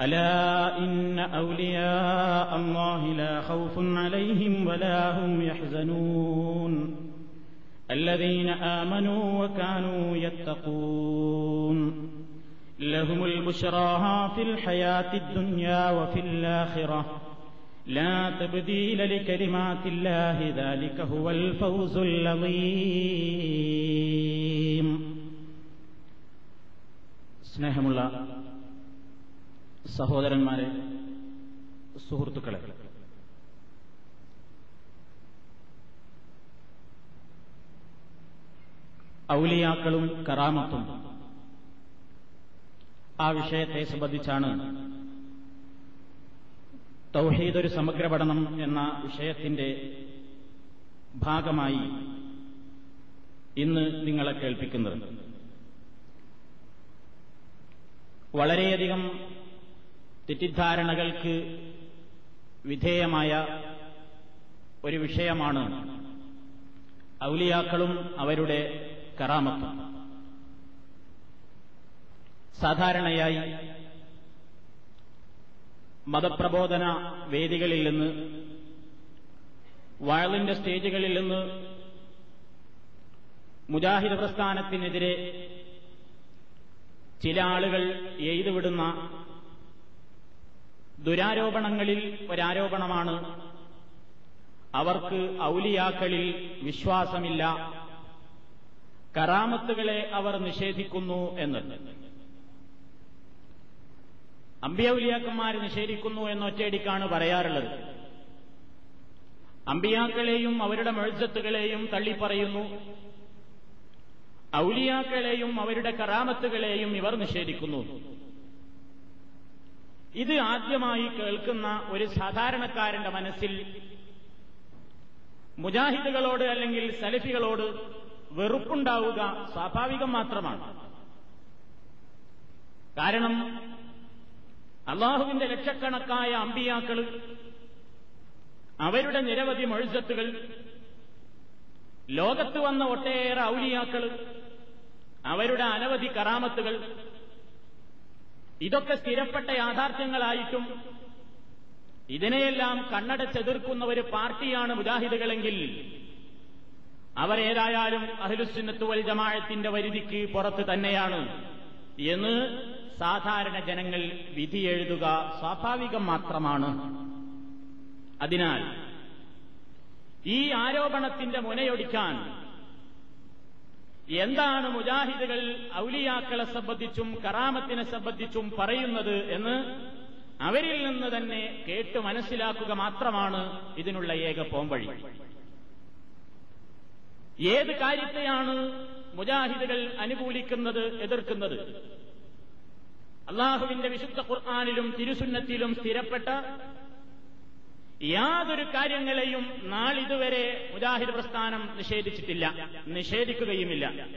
ألا إن أولياء الله لا خوف عليهم ولا هم يحزنون الذين آمنوا وكانوا يتقون لهم البشرى في الحياة الدنيا وفي الآخرة لا تبديل لكلمات الله ذلك هو الفوز العظيم സ്നേഹമുള്ള സഹോദരന്മാരെ സുഹൃത്തുക്കളെ ഔലിയാക്കളും കറാമത്തും ആ വിഷയത്തെ സംബന്ധിച്ചാണ് തൗഹീദ് ഒരു സമഗ്ര പഠനം എന്ന വിഷയത്തിന്റെ ഭാഗമായി ഇന്ന് നിങ്ങളെ കേൾപ്പിക്കുന്നത്. വളരെയധികം തെറ്റിദ്ധാരണകൾക്ക് വിധേയമായ ഒരു വിഷയമാണ് ഔലിയാക്കളും അവരുടെ കറാമത്തും. സാധാരണയായി മതപ്രബോധന വേദികളിൽ നിന്ന് വാഴലിന്റെ സ്റ്റേജുകളിൽ നിന്ന് മുജാഹിദ് പ്രസ്ഥാനത്തിനെതിരെ ചില ആളുകൾ എഴുതുവിടുന്ന ദുരാരോപണങ്ങളിൽ ഒരാരോപണമാണ്. അവർക്ക് ഔലിയാക്കളിൽ വിശ്വാസമില്ല. കറാമത്തുകളെ അവർ നിഷേധിക്കുന്നു എന്ന്. അമ്പിയൗലിയാക്കന്മാർ നിഷേധിക്കുന്നു എന്നൊറ്റയടിക്കാണ് പറയാറുള്ളത്. അമ്പിയാക്കളെയും അവരുടെ മെഴ്സത്തുകളെയും തള്ളിപ്പറയുന്നു. ഔലിയാക്കളെയും അവരുടെ കറാമത്തുകളെയും ഇവർ നിഷേധിക്കുന്നു. ഇത് ആദ്യമായി കേൾക്കുന്ന ഒരു സാധാരണക്കാരന്റെ മനസ്സിൽ മുജാഹിദുകളോട് അല്ലെങ്കിൽ സലഫികളോട് വെറുപ്പുണ്ടാവുക സ്വാഭാവികം മാത്രമാണ്. കാരണം അള്ളാഹുവിന്റെ ലക്ഷക്കണക്കായ അമ്പിയാക്കൾ അവരുടെ നിരവധി മൊഴിസത്തുകൾ ലോകത്ത് വന്ന ഒട്ടേറെ ഔലിയാക്കൾ അവരുടെ അനവധി കറാമത്തുകൾ ഇതൊക്കെ സ്ഥിരപ്പെട്ട യാഥാർത്ഥ്യങ്ങളായിട്ടും ഇതിനെയെല്ലാം കണ്ണടച്ചെതിർക്കുന്ന ഒരു പാർട്ടിയാണ് മുജാഹിദുകളെങ്കിൽ അവരേതായാലും അഹ്ലുസുന്നത്ത് വൽ ജമാഅത്തിന്റെ വരിധിക്ക് പുറത്ത് തന്നെയാണ് എന്ന് സാധാരണ ജനങ്ങൾ വിധി എഴുതുക സ്വാഭാവികം മാത്രമാണ്. അതിനാൽ ഈ ആരോപണത്തിന്റെ മുനയൊടിക്കാൻ എന്താണ് മുജാഹിദുകൾ ഔലിയാക്കളെ സംബന്ധിച്ചും കറാമത്തിനെ സംബന്ധിച്ചും പറയുന്നത് എന്ന് അവരിൽ നിന്ന് തന്നെ കേട്ട് മനസ്സിലാക്കുക മാത്രമാണ് ഇതിനുള്ള ഏക പോംവഴി. ഏത് കാര്യത്തെയാണ് മുജാഹിദുകൾ അനുകൂലിക്കുന്നത് എതിർക്കുന്നത്? അള്ളാഹുവിന്റെ വിശുദ്ധ ഖുർആാനിലും തിരുസുന്നത്തിലും സ്ഥിരപ്പെട്ട യാതൊരു കാര്യങ്ങളെയും നാളിതുവരെ മുജാഹിദ് പ്രസ്ഥാനം നിഷേധിച്ചിട്ടില്ല. നിഷേധിക്കുകയുമില്ല.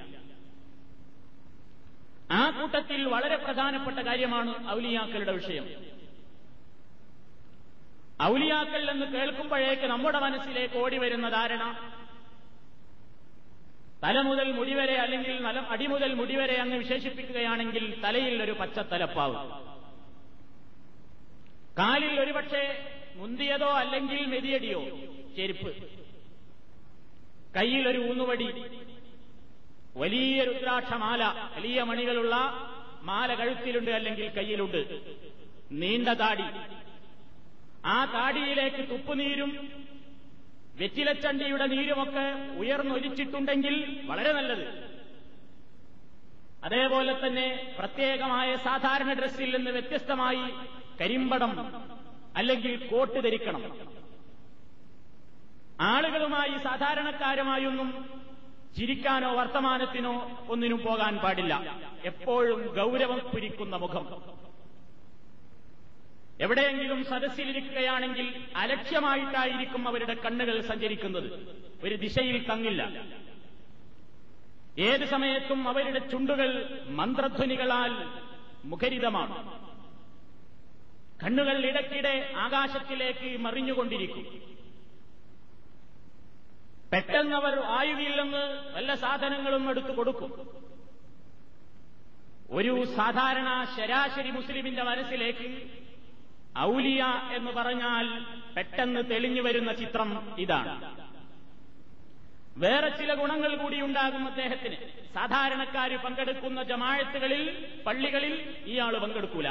ആ കൂട്ടത്തിൽ വളരെ പ്രധാനപ്പെട്ട കാര്യമാണ് ഔലിയാക്കളുടെ വിഷയം. ഔലിയാക്കൽ എന്ന് കേൾക്കുമ്പോഴേക്ക് നമ്മുടെ മനസ്സിലേക്ക് ഓടി വരുന്ന ധാരണ തല മുതൽ മുടിവരെ അല്ലെങ്കിൽ അടിമുതൽ മുടിവരെ അങ്ങ് വിശേഷിപ്പിക്കുകയാണെങ്കിൽ തലയിൽ ഒരു പച്ചത്തലപ്പാവ്. കാലിൽ ഒരുപക്ഷെ മുന്തിയതോ അല്ലെങ്കിൽ മെതിയടിയോ? ചെരുപ്പ്. കയ്യിലൊരു ഊന്നുവടി. വലിയ രുദ്രാക്ഷമാല വലിയ മണികളുള്ള മാല കഴുത്തിലുണ്ട് അല്ലെങ്കിൽ കയ്യിലുണ്ട്. നീണ്ട താടി. ആ താടിയിലേക്ക് തുപ്പുനീരും വെറ്റിലച്ചണ്ടിയുടെ നീരുമൊക്കെ ഉയർന്നൊലിച്ചിട്ടുണ്ടെങ്കിൽ വളരെ നല്ലത്. അതേപോലെ തന്നെ പ്രത്യേകമായ സാധാരണ ഡ്രസ്സിൽ നിന്ന് വ്യത്യസ്തമായി കരിമ്പടം അല്ലെങ്കിൽ കോട്ട് ധരിക്കണം. ആളുകളുമായി സാധാരണക്കാരുമായൊന്നും ചിരിക്കാനോ വർത്തമാനത്തിനോ ഒന്നിനും പോകാൻ പാടില്ല. എപ്പോഴും ഗൗരവം പുരിക്കുന്ന മുഖം. എവിടെയെങ്കിലും സദസ്സിലിരിക്കുകയാണെങ്കിൽ അലക്ഷ്യമായിട്ടായിരിക്കും അവരുടെ കണ്ണുകൾ സഞ്ചരിക്കുന്നത്. ഒരു ദിശയിൽ തങ്ങില്ല. ഏത് സമയത്തും അവരുടെ ചുണ്ടുകൾ മന്ത്രധ്വനികളാൽ മുഖരിതമാണ്. കണ്ണുകൾ ഇടയ്ക്കിടെ ആകാശത്തിലേക്ക് മറിഞ്ഞുകൊണ്ടിരിക്കും. പെട്ടെന്നവർ അവർ ആയുകില്ലെന്ന് വല്ല സാധനങ്ങളും എടുത്തു കൊടുക്കും. ഒരു സാധാരണ ശരാശരി മുസ്ലിമിന്റെ മനസ്സിലേക്ക് ഔലിയ എന്ന് പറഞ്ഞാൽ പെട്ടെന്ന് തെളിഞ്ഞു വരുന്ന ചിത്രം ഇതാണ്. വേറെ ചില ഗുണങ്ങൾ കൂടി ഉണ്ടാകും അദ്ദേഹത്തിന്. സാധാരണക്കാർ പങ്കെടുക്കുന്ന ജമാഴത്തുകളിൽ പള്ളികളിൽ ഇയാൾ പങ്കെടുക്കൂല.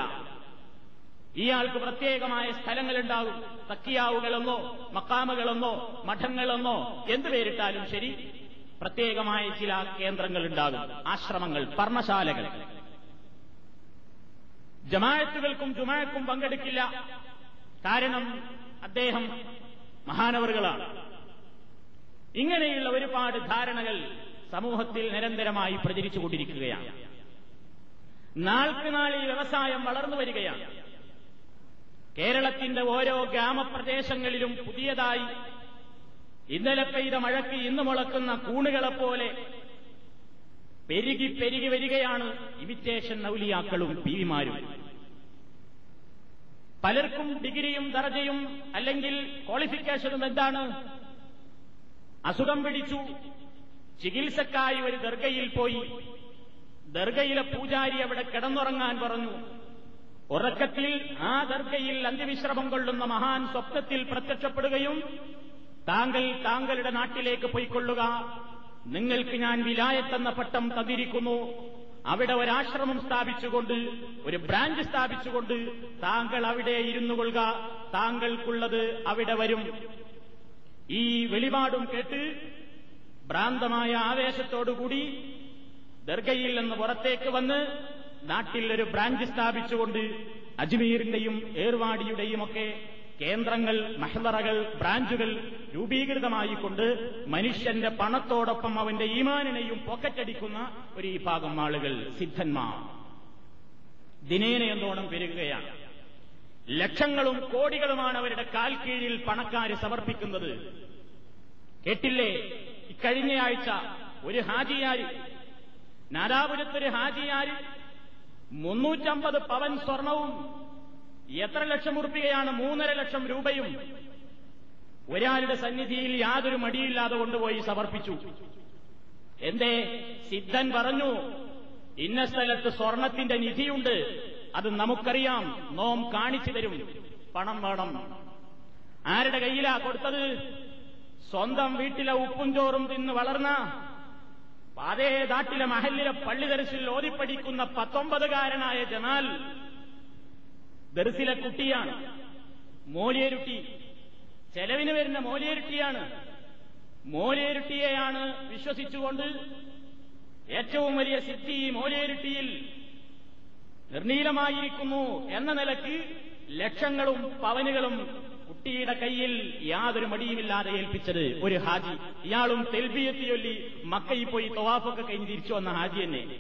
ഇയാൾക്ക് പ്രത്യേകമായ സ്ഥലങ്ങളുണ്ടാകും തക്കിയാവുകളെന്നോ മക്കാമുകളെന്നോ മഠങ്ങളെന്നോ എന്ത് പേരിട്ടാലും ശരി പ്രത്യേകമായ ചില കേന്ദ്രങ്ങളുണ്ടാകും. ആശ്രമങ്ങൾ പർണശാലകൾ. ജമായത്തുകൾക്കും ജുമായക്കും പങ്കെടുക്കില്ല. കാരണം അദ്ദേഹം മഹാനവറുകളാണ്. ഇങ്ങനെയുള്ള ഒരുപാട് ധാരണകൾ സമൂഹത്തിൽ നിരന്തരമായി പ്രചരിച്ചുകൊണ്ടിരിക്കുകയാണ്. നാൾക്ക് നാൾ ഈ വ്യവസായം വളർന്നു വരികയാണ്. കേരളത്തിന്റെ ഓരോ ഗ്രാമപ്രദേശങ്ങളിലും പുതിയതായി ഇന്നലെ പെയ്ത മഴയ്ക്ക് ഇന്ന് മുളക്കുന്ന കൂണുകളെപ്പോലെ പെരുകി പെരുകി വരികയാണ് ഇമിറ്റേഷൻ നൌലിയാക്കളും പിവിമാരും പലർക്കും ഡിഗ്രിയും ദർജയും അല്ലെങ്കിൽ ക്വാളിഫിക്കേഷനും എന്താണ്? അസുഖം പിടിച്ചു. ചികിത്സക്കായി ഒരു ദർഗയിൽ പോയി. ദർഗയിലെ പൂജാരി അവിടെ കിടന്നുറങ്ങാൻ പറഞ്ഞു. ഉറക്കത്തിൽ ആ ദർഗയിൽ അന്ത്യവിശ്രമം കൊള്ളുന്ന മഹാൻ സ്വപ്നത്തിൽ പ്രത്യക്ഷപ്പെടുകയും താങ്കൾ താങ്കളുടെ നാട്ടിലേക്ക് പോയിക്കൊള്ളുക. നിങ്ങൾക്ക് ഞാൻ വിലായത്തെന്ന പട്ടം തന്നിരിക്കുന്നു. അവിടെ ഒരാശ്രമം സ്ഥാപിച്ചുകൊണ്ട് ഒരു ബ്രാഞ്ച് സ്ഥാപിച്ചുകൊണ്ട് താങ്കൾ അവിടെ ഇരുന്നു കൊള്ളുക. താങ്കൾക്കുള്ളത് അവിടെ വരും. ഈ വെളിപാടും കേട്ട് ഭ്രാന്തമായ ആവേശത്തോടുകൂടി ദർഗയിൽ നിന്ന് പുറത്തേക്ക് വന്ന് നാട്ടിൽ ഒരു ബ്രാഞ്ച് സ്ഥാപിച്ചുകൊണ്ട് അജ്മീറിന്റെയും ഏർവാടിയുടെയും ഒക്കെ കേന്ദ്രങ്ങൾ മഹലറകൾ ബ്രാഞ്ചുകൾ രൂപീകൃതമായിക്കൊണ്ട് മനുഷ്യന്റെ പണത്തോടൊപ്പം അവന്റെ ഈമാനിനെയും പോക്കറ്റടിക്കുന്ന ഒരു വിഭാഗം ഭാഗം ആളുകൾ സിദ്ധന്മാർ. ദിനേന എന്തോണം പെരുകുകയാണ്. ലക്ഷങ്ങളും കോടികളുമാണ് അവരുടെ കാൽ കീഴിൽ പണക്കാര് സമർപ്പിക്കുന്നത്. കേട്ടില്ലേ? ഇക്കഴിഞ്ഞയാഴ്ച ഒരു ഹാജിയാര് നാദാപുരത്തൊരു ഹാജിയാര് മുന്നൂറ്റമ്പത് പവൻ സ്വർണവും എത്ര ലക്ഷം ഉറുപ്പികയാണ്? മൂന്നര ലക്ഷം രൂപയും ഒരാളുടെ സന്നിധിയിൽ യാതൊരു മടിയില്ലാതെ കൊണ്ടുപോയി സമർപ്പിച്ചു. എന്തേ? സിദ്ധൻ പറഞ്ഞു ഇന്ന സ്ഥലത്ത് സ്വർണത്തിന്റെ നിധിയുണ്ട്. അത് നമുക്കറിയാം. നോം കാണിച്ചു തരും. പണം വേണം. ആരുടെ കയ്യിലാ കൊടുത്തത്? സ്വന്തം വീട്ടിലെ ഉപ്പും ചോറും തിന്ന് വളർന്ന അതേ നാട്ടിലെ മഹല്ലിലെ പള്ളി ദർശിൽ ഓതിപ്പടിക്കുന്ന പത്തൊമ്പതുകാരനായ ജനാൽ ദർസിലെ കുട്ടിയാണ്. മോലിയരുട്ടി. ചെലവിന് വരുന്ന മോലിയരുട്ടിയാണ്. മോലിയരുട്ടിയെയാണ് വിശ്വസിച്ചുകൊണ്ട് ഏറ്റവും വലിയ സിദ്ധി മോലിയരുട്ടിയിൽ നിർണീലമായിരിക്കുന്നു എന്ന നിലയ്ക്ക് ലക്ഷങ്ങളും പവനുകളും കുട്ടിയുടെ കയ്യിൽ യാതൊരു മടിയുമില്ലാതെ ഏൽപ്പിച്ചത് ഒരു ഹാജി. ഇയാളും തെൽബിയെത്തി ചൊല്ലി മക്കയിൽ പോയി തവാഫൊക്കെ കഴിഞ്ഞ് തിരിച്ചു വന്ന ഹാജി തന്നെ.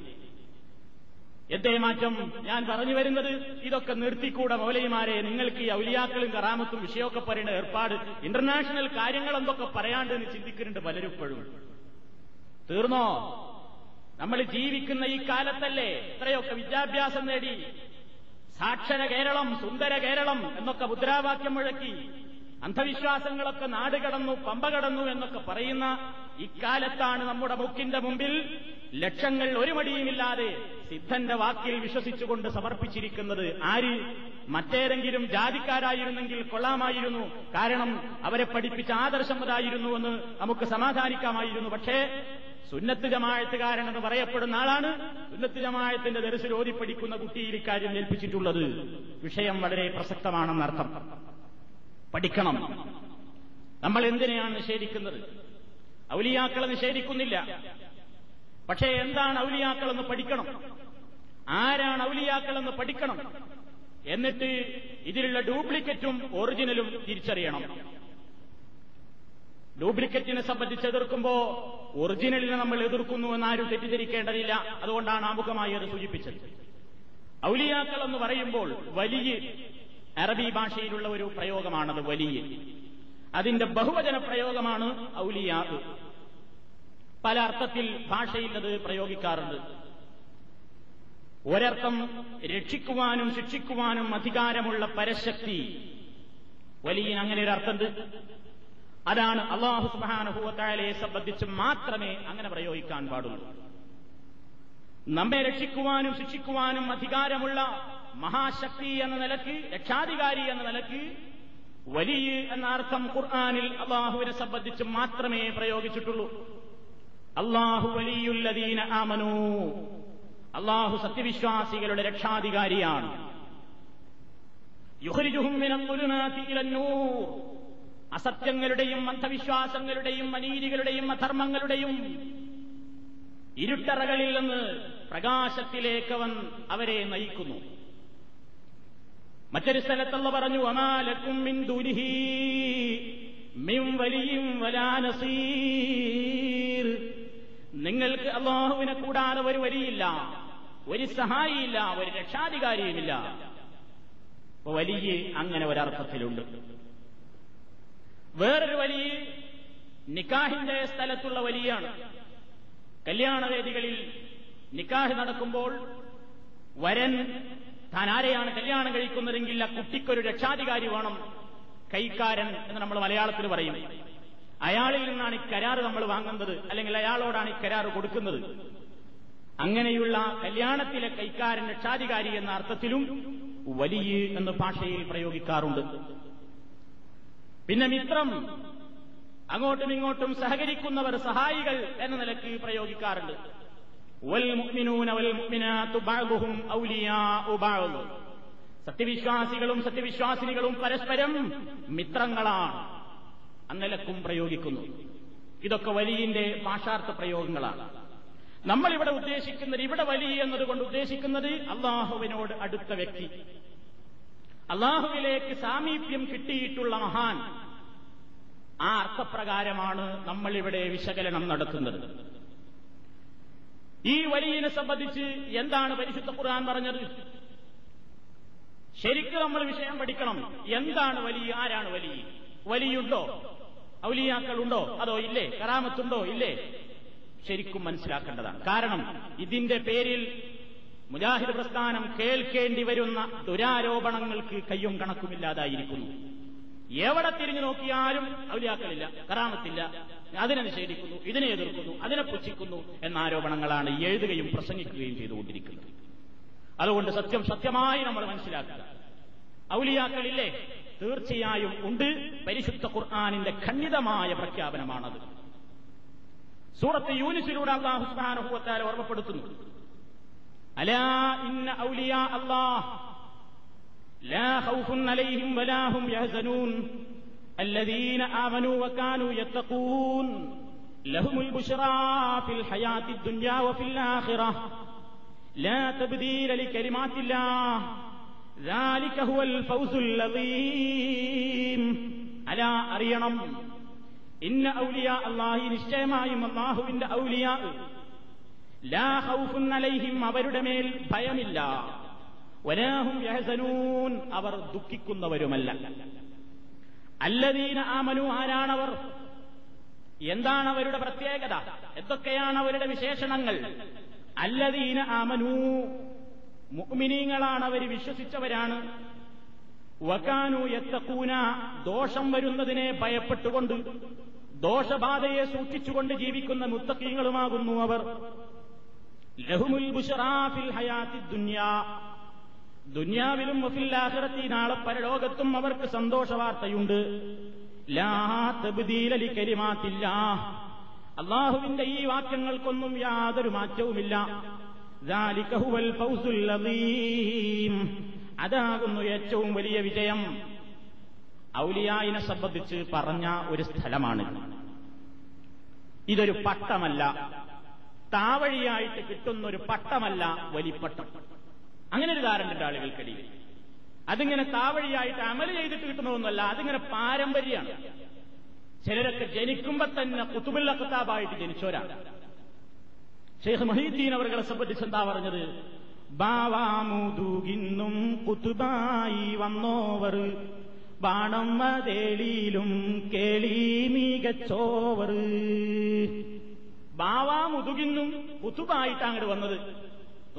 എന്തേ മാറ്റം? ഞാൻ പറഞ്ഞു വരുന്നത് ഇതൊക്കെ നിർത്തിക്കൂടെ മൗലയിമാരെ നിങ്ങൾക്ക് ഈ ഔലിയാക്കളും കറാമത്തും വിഷയമൊക്കെ പറയുന്ന ഏർപ്പാട് ഇന്റർനാഷണൽ കാര്യങ്ങൾ എന്തൊക്കെ പറയാണ്ട് എന്ന് ചിന്തിക്കുന്നുണ്ട് പലരും ഇപ്പോഴും. തീർന്നോ? നമ്മൾ ജീവിക്കുന്ന ഈ കാലത്തല്ലേ ഇത്രയൊക്കെ വിദ്യാഭ്യാസം നേടി സാക്ഷര കേരളം സുന്ദര കേരളം എന്നൊക്കെ മുദ്രാവാക്യം മുഴക്കി അന്ധവിശ്വാസങ്ങളൊക്കെ നാട് കടന്നു പമ്പ കടന്നു എന്നൊക്കെ പറയുന്ന ഇക്കാലത്താണ് നമ്മുടെ മുക്കിന്റെ മുമ്പിൽ ലക്ഷങ്ങൾ ഒരു മടിയുമില്ലാതെ സിദ്ധന്റെ വാക്കിൽ വിശ്വസിച്ചുകൊണ്ട് സമർപ്പിച്ചിരിക്കുന്നത്. ആര്? മറ്റേതെങ്കിലും ജാതിക്കാരായിരുന്നെങ്കിൽ കൊള്ളാമായിരുന്നു. കാരണം അവരെ പഠിപ്പിച്ച ആദർശം അതായിരുന്നു എന്ന് നമുക്ക് സമാധാനിക്കാമായിരുന്നു. പക്ഷേ സുന്നത്ത് ജമാഴത്തുകാരൻ എന്ന് പറയപ്പെടുന്ന ആളാണ് സുന്നത്ത് ജമാഴത്തിന്റെ ദർശനം ഓതിപ്പടിക്കുന്ന കുട്ടിയിൽ ഇക്കാര്യം ഏൽപ്പിച്ചിട്ടുള്ളത്. വിഷയം വളരെ പ്രസക്തമാണെന്നർത്ഥം പഠിക്കണം. നമ്മൾ എന്തിനെയാണ് നിഷേധിക്കുന്നത്? ഔലിയാക്കളെ നിഷേധിക്കുന്നില്ല. പക്ഷേ എന്താണ് ഔലിയാക്കളെന്ന് പഠിക്കണം? ആരാണ് ഔലിയാക്കളെന്ന് പഠിക്കണം? എന്നിട്ട് ഇതിലുള്ള ഡ്യൂപ്ലിക്കറ്റും ഒറിജിനലും തിരിച്ചറിയണം. ഡ്യൂപ്ലിക്കറ്റിനെ സംബന്ധിച്ച് എതിർക്കുമ്പോ ഒറിജിനലിനെ നമ്മൾ എതിർക്കുന്നു എന്നാരും തെറ്റിദ്ധരിക്കേണ്ടതില്ല. അതുകൊണ്ടാണ് ആമുഖമായി അത് സൂചിപ്പിച്ചത്. ഔലിയാക്കൾ എന്ന് പറയുമ്പോൾ വലിയ അറബി ഭാഷയിലുള്ള ഒരു പ്രയോഗമാണത് വലിയ. അതിന്റെ ബഹുവചന പ്രയോഗമാണ് ഔലിയാ പല അർത്ഥത്തിൽ ഭാഷയിൽ അത് പ്രയോഗിക്കാറുണ്ട്. ഒരർത്ഥം രക്ഷിക്കുവാനും ശിക്ഷിക്കുവാനും അധികാരമുള്ള പരശക്തി. വലിയ അങ്ങനെ ഒരു അർത്ഥമുണ്ട്. അതാണ് അള്ളാഹു സുബാനുഭൂവത്തായാലയെ സംബന്ധിച്ച് മാത്രമേ അങ്ങനെ പ്രയോഗിക്കാൻ പാടുള്ളൂ. നമ്മെ രക്ഷിക്കുവാനും ശിക്ഷിക്കുവാനും അധികാരമുള്ള മഹാശക്തി എന്ന നിലയ്ക്ക് രക്ഷാധികാരി എന്ന നിലയ്ക്ക് വലിയ എന്ന അർത്ഥം ഖുർആാനിൽ അള്ളാഹുവിനെ സംബന്ധിച്ച് മാത്രമേ പ്രയോഗിച്ചിട്ടുള്ളൂ. അള്ളാഹു വലിയുല്ലദീന ആമനു. അള്ളാഹു സത്യവിശ്വാസികളുടെ രക്ഷാധികാരിയാണ്. യുഹരിജുഹും അസത്യങ്ങളുടെയും അന്ധവിശ്വാസങ്ങളുടെയും അനീതികളുടെയും അധർമ്മങ്ങളുടെയും ഇരുട്ടറകളിൽ നിന്ന് പ്രകാശത്തിലേക്ക് അവൻ അവരെ നയിക്കുന്നു. മറ്റൊരു സ്ഥലത്തുള്ള പറഞ്ഞു അമാലക്കും മിൻ വലിയും നിങ്ങൾക്ക് അള്ളാഹുവിനെ കൂടാതെ ഒരു വരിയില്ല ഒരു സഹായിയില്ല ഒരു രക്ഷാധികാരിയുമില്ല. വലിയ അങ്ങനെ ഒരർത്ഥത്തിലുണ്ട്. വേറൊരു വലിയ നിക്കാഹിന്റെ സ്ഥലത്തുള്ള വലിയാണ്. കല്യാണവേദികളിൽ നിക്കാഹ് നടക്കുമ്പോൾ വരൻ താൻ ആരെയാണ് കല്യാണം കഴിക്കുന്നതെങ്കിൽ ആ കുട്ടിക്കൊരു രക്ഷാധികാരി വേണം കൈക്കാരൻ എന്ന് നമ്മൾ മലയാളത്തിൽ പറയും. അയാളിൽ നിന്നാണ് ഈ കരാറ് നമ്മൾ വാങ്ങുന്നത് അല്ലെങ്കിൽ അയാളോടാണ് ഈ കരാറ് കൊടുക്കുന്നത്. അങ്ങനെയുള്ള കല്യാണത്തിലെ കൈക്കാരൻ രക്ഷാധികാരി എന്ന അർത്ഥത്തിലും വലിയ എന്ന് ഭാഷയിൽ പ്രയോഗിക്കാറുണ്ട്. പിന്നെ മിത്രം അങ്ങോട്ടും ഇങ്ങോട്ടും സഹകരിക്കുന്നവർ സഹായികൾ എന്ന നിലയ്ക്ക് പ്രയോഗിക്കാറുണ്ട്. സത്യവിശ്വാസികളും സത്യവിശ്വാസിനികളും പരസ്പരം മിത്രങ്ങളാണ് അന്നലക്കും പ്രയോഗിക്കുന്നു. ഇതൊക്കെ വലിയന്റെ ഭാഷാർത്ഥ പ്രയോഗങ്ങളാണ്. നമ്മളിവിടെ ഉദ്ദേശിക്കുന്നത് ഇവിടെ വലിയ എന്നതുകൊണ്ട് ഉദ്ദേശിക്കുന്നത് അള്ളാഹുവിനോട് അടുത്ത വ്യക്തി. അള്ളാഹുവിലേക്ക് സാമീപ്യം കിട്ടിയിട്ടുള്ള മഹാൻ. ആ അർത്ഥപ്രകാരമാണ് നമ്മളിവിടെ വിശകലനം നടത്തുന്നത്. ഈ വലിയനെ സംബന്ധിച്ച് എന്താണ് പരിശുദ്ധ ഖുർആൻ പറഞ്ഞത്? ശരിക്കും നമ്മൾ വിഷയം പഠിക്കണം. എന്താണ് വലിയ ആരാണ് വലിയ വലിയുണ്ടോ? ഔലിയാക്കളുണ്ടോ? അതോ ഇല്ലേ? കറാമത്തുണ്ടോ? ഇല്ലേ? ശരിക്കും മനസ്സിലാക്കേണ്ടതാണ്. കാരണം ഇതിന്റെ പേരിൽ മുജാഹിദ് പ്രസ്ഥാനം കേൾക്കേണ്ടി വരുന്ന ദുരാരോപണങ്ങൾക്ക് കയ്യും കണക്കുമില്ലാതായിരിക്കുന്നു എവിടെ തിരിഞ്ഞു നോക്കിയാലും ഔലിയാക്കളില്ല കറാമത്തില്ല. അതിനെ നിഷേധിക്കുന്നു ഇതിനെ എതിർക്കുന്നു അതിനെ പുച്ഛിക്കുന്നു എന്ന ആരോപണങ്ങളാണ് എഴുതുകയും പ്രസംഗിക്കുകയും ചെയ്തുകൊണ്ടിരിക്കുന്നത്. അതുകൊണ്ട് സത്യം സത്യമായി നമ്മൾ മനസ്സിലാക്കുക. ഔലിയാക്കളില്ലേ? തീർച്ചയായും ഉണ്ട്. പരിശുദ്ധ ഖുർആാനിന്റെ ഖണ്ഡിതമായ പ്രഖ്യാപനമാണത്. സൂറത്ത് യൂനിസിലൂടെ അള്ളാഹു സുബ്ഹാനഹു ഓർമ്മപ്പെടുത്തുന്നു. അലാ ഇന്ന ഔലിയാ അല്ലാഹ് لا خوف عليهم ولا هم يحزنون الذين آمنوا وكانوا يتقون لهم البشرى في الحياة الدنيا وفي الآخرة لا تبديل لكلمات الله ذلك هو الفوز العظيم അല അറിയണം ഇന്ന ഔലിയ അള്ളാഹി നിശ്ചയമായും അള്ളാഹുവിന്റെ ഔലിയ ലാ ഹൗഫുൻ അലൈഹിം അവരുടെ മേൽ ഭയമില്ല. വലാഹും യഹസനൂൻ. അവർ ദുഃഖിക്കുന്നവരുമല്ല. അല്ലദീന ആമനു ആരാണവർ? എന്താണ് അവരുടെ പ്രത്യേകത? എന്തൊക്കെയാണ് അവരുടെ വിശേഷണങ്ങൾ? അല്ലദീന ആമനു. മുഅ്മിനീങ്ങളാണ് അവർ വിശ്വസിച്ചവരാണ്. വക്കാനു എത്തക്കൂന ദോഷം വരുന്നതിനെ ഭയപ്പെട്ടുകൊണ്ട് ദോഷബാധയെ സൂക്ഷിച്ചുകൊണ്ട് ജീവിക്കുന്ന മുത്തക്കീങ്ങളുമാകുന്നു അവർ. ദുന്യാവിലും മുഫില്ലാഹിറത്തി നാളെ പരലോകത്തും അവർക്ക് സന്തോഷ വാർത്തയുണ്ട് അള്ളാഹുവിന്റെ ഈ വാക്യങ്ങൾക്കൊന്നും യാതൊരു മാറ്റവുമില്ല. അതാകുന്നു ഏറ്റവും വലിയ വിജയം. ഔലിയായിനെ സംബന്ധിച്ച് പറഞ്ഞ ഒരു സ്ഥലമാണ്. ഇതൊരു പട്ടമല്ല. താവഴിയായിട്ട് കിട്ടുന്ന ഒരു പട്ടമല്ല വലിപ്പട്ടം. അങ്ങനെ ഒരു ധാരണയുണ്ട് ആളുകൾക്കിടയിൽ. അതിങ്ങനെ താവഴിയായിട്ട് അമൽ ചെയ്തിട്ട് കിട്ടുന്നതൊന്നുമല്ല അതിങ്ങനെ പാരമ്പര്യമാണ് ചിലരൊക്കെ ജനിക്കുമ്പോ തന്നെ കുത്തുബുല്ല കത്താബായിട്ട് ജനിച്ചവരാണ്. ഷെയ്ഖ് മഹീദ്ദീൻ അവരുടെ സംബന്ധിച്ച് എന്താ പറഞ്ഞത്? ബാവാമുതുകിന്നും കുത്തുബായി വന്നോവർ ബാണം മതേളിയിലും കേളി മികച്ചോവർ. ബാവാമുതുകിന്നും കുത്തുബായിട്ട് അങ്ങോട്ട് വന്നത്.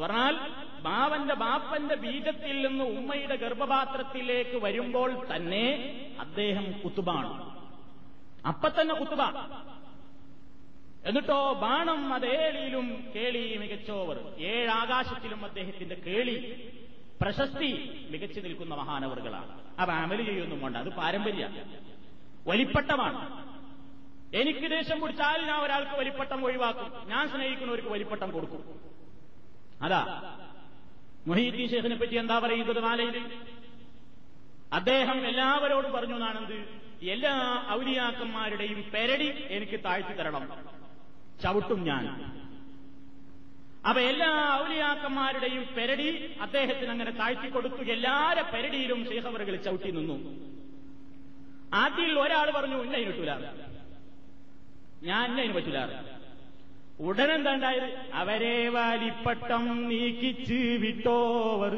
പറഞ്ഞാൽ ബാവന്റെ ബാപ്പന്റെ ബീജത്തിൽ നിന്ന് ഉമ്മയുടെ ഗർഭപാത്രത്തിലേക്ക് വരുമ്പോൾ തന്നെ അദ്ദേഹം കുത്തുബാണ് അപ്പൊ തന്നെ കുത്തുബ എന്നിട്ടോ ബാണം അതേളിയിലും കേളി മികച്ചോവർ. ഏഴാകാശത്തിലും അദ്ദേഹത്തിന്റെ കേളി. പ്രശസ്തി മികച്ചു നിൽക്കുന്ന മഹാനവറുകളാണ്. അപ്പൊ അമൽ ചെയ്യൊന്നും വേണ്ട അത് പാരമ്പര്യ. വലിപ്പട്ടമാണ്. എനിക്ക് ദേഷ്യം പിടിച്ചാൽ ഞാൻ ഒരാൾക്ക് വലിപ്പട്ടം ഒഴിവാക്കും? ഞാൻ സ്നേഹിക്കുന്നവർക്ക് വലിപ്പട്ടം കൊടുക്കും. അതാ. മൊഹീദ്ദീൻ ഷേഖിനെ പറ്റി എന്താ പറയുന്നത് മാലയിൽ അദ്ദേഹം എല്ലാവരോടും പറഞ്ഞു എന്നാണെന്ത്? എല്ലാ ഔലിയാക്കന്മാരുടെയും പെരടി എനിക്ക് താഴ്ത്തി തരണം. ചവിട്ടും ഞാൻ. അപ്പൊ എല്ലാ ഔലിയാക്കന്മാരുടെയും പെരടി അദ്ദേഹത്തിന് അങ്ങനെ താഴ്ത്തി കൊടുത്തു. എല്ലാരെ പെരടിയിലും ശേഖവറുകൾ ചവിട്ടി നിന്നു. ആദ്യയിൽ ഒരാൾ പറഞ്ഞു ഇല്ല പറ്റൂല ഞാൻ അതിന് പറ്റൂല ഉടനെ ഉണ്ടായത്? അവരെ വലിപ്പട്ടം നീക്കിച്ച് വിട്ടോവർ.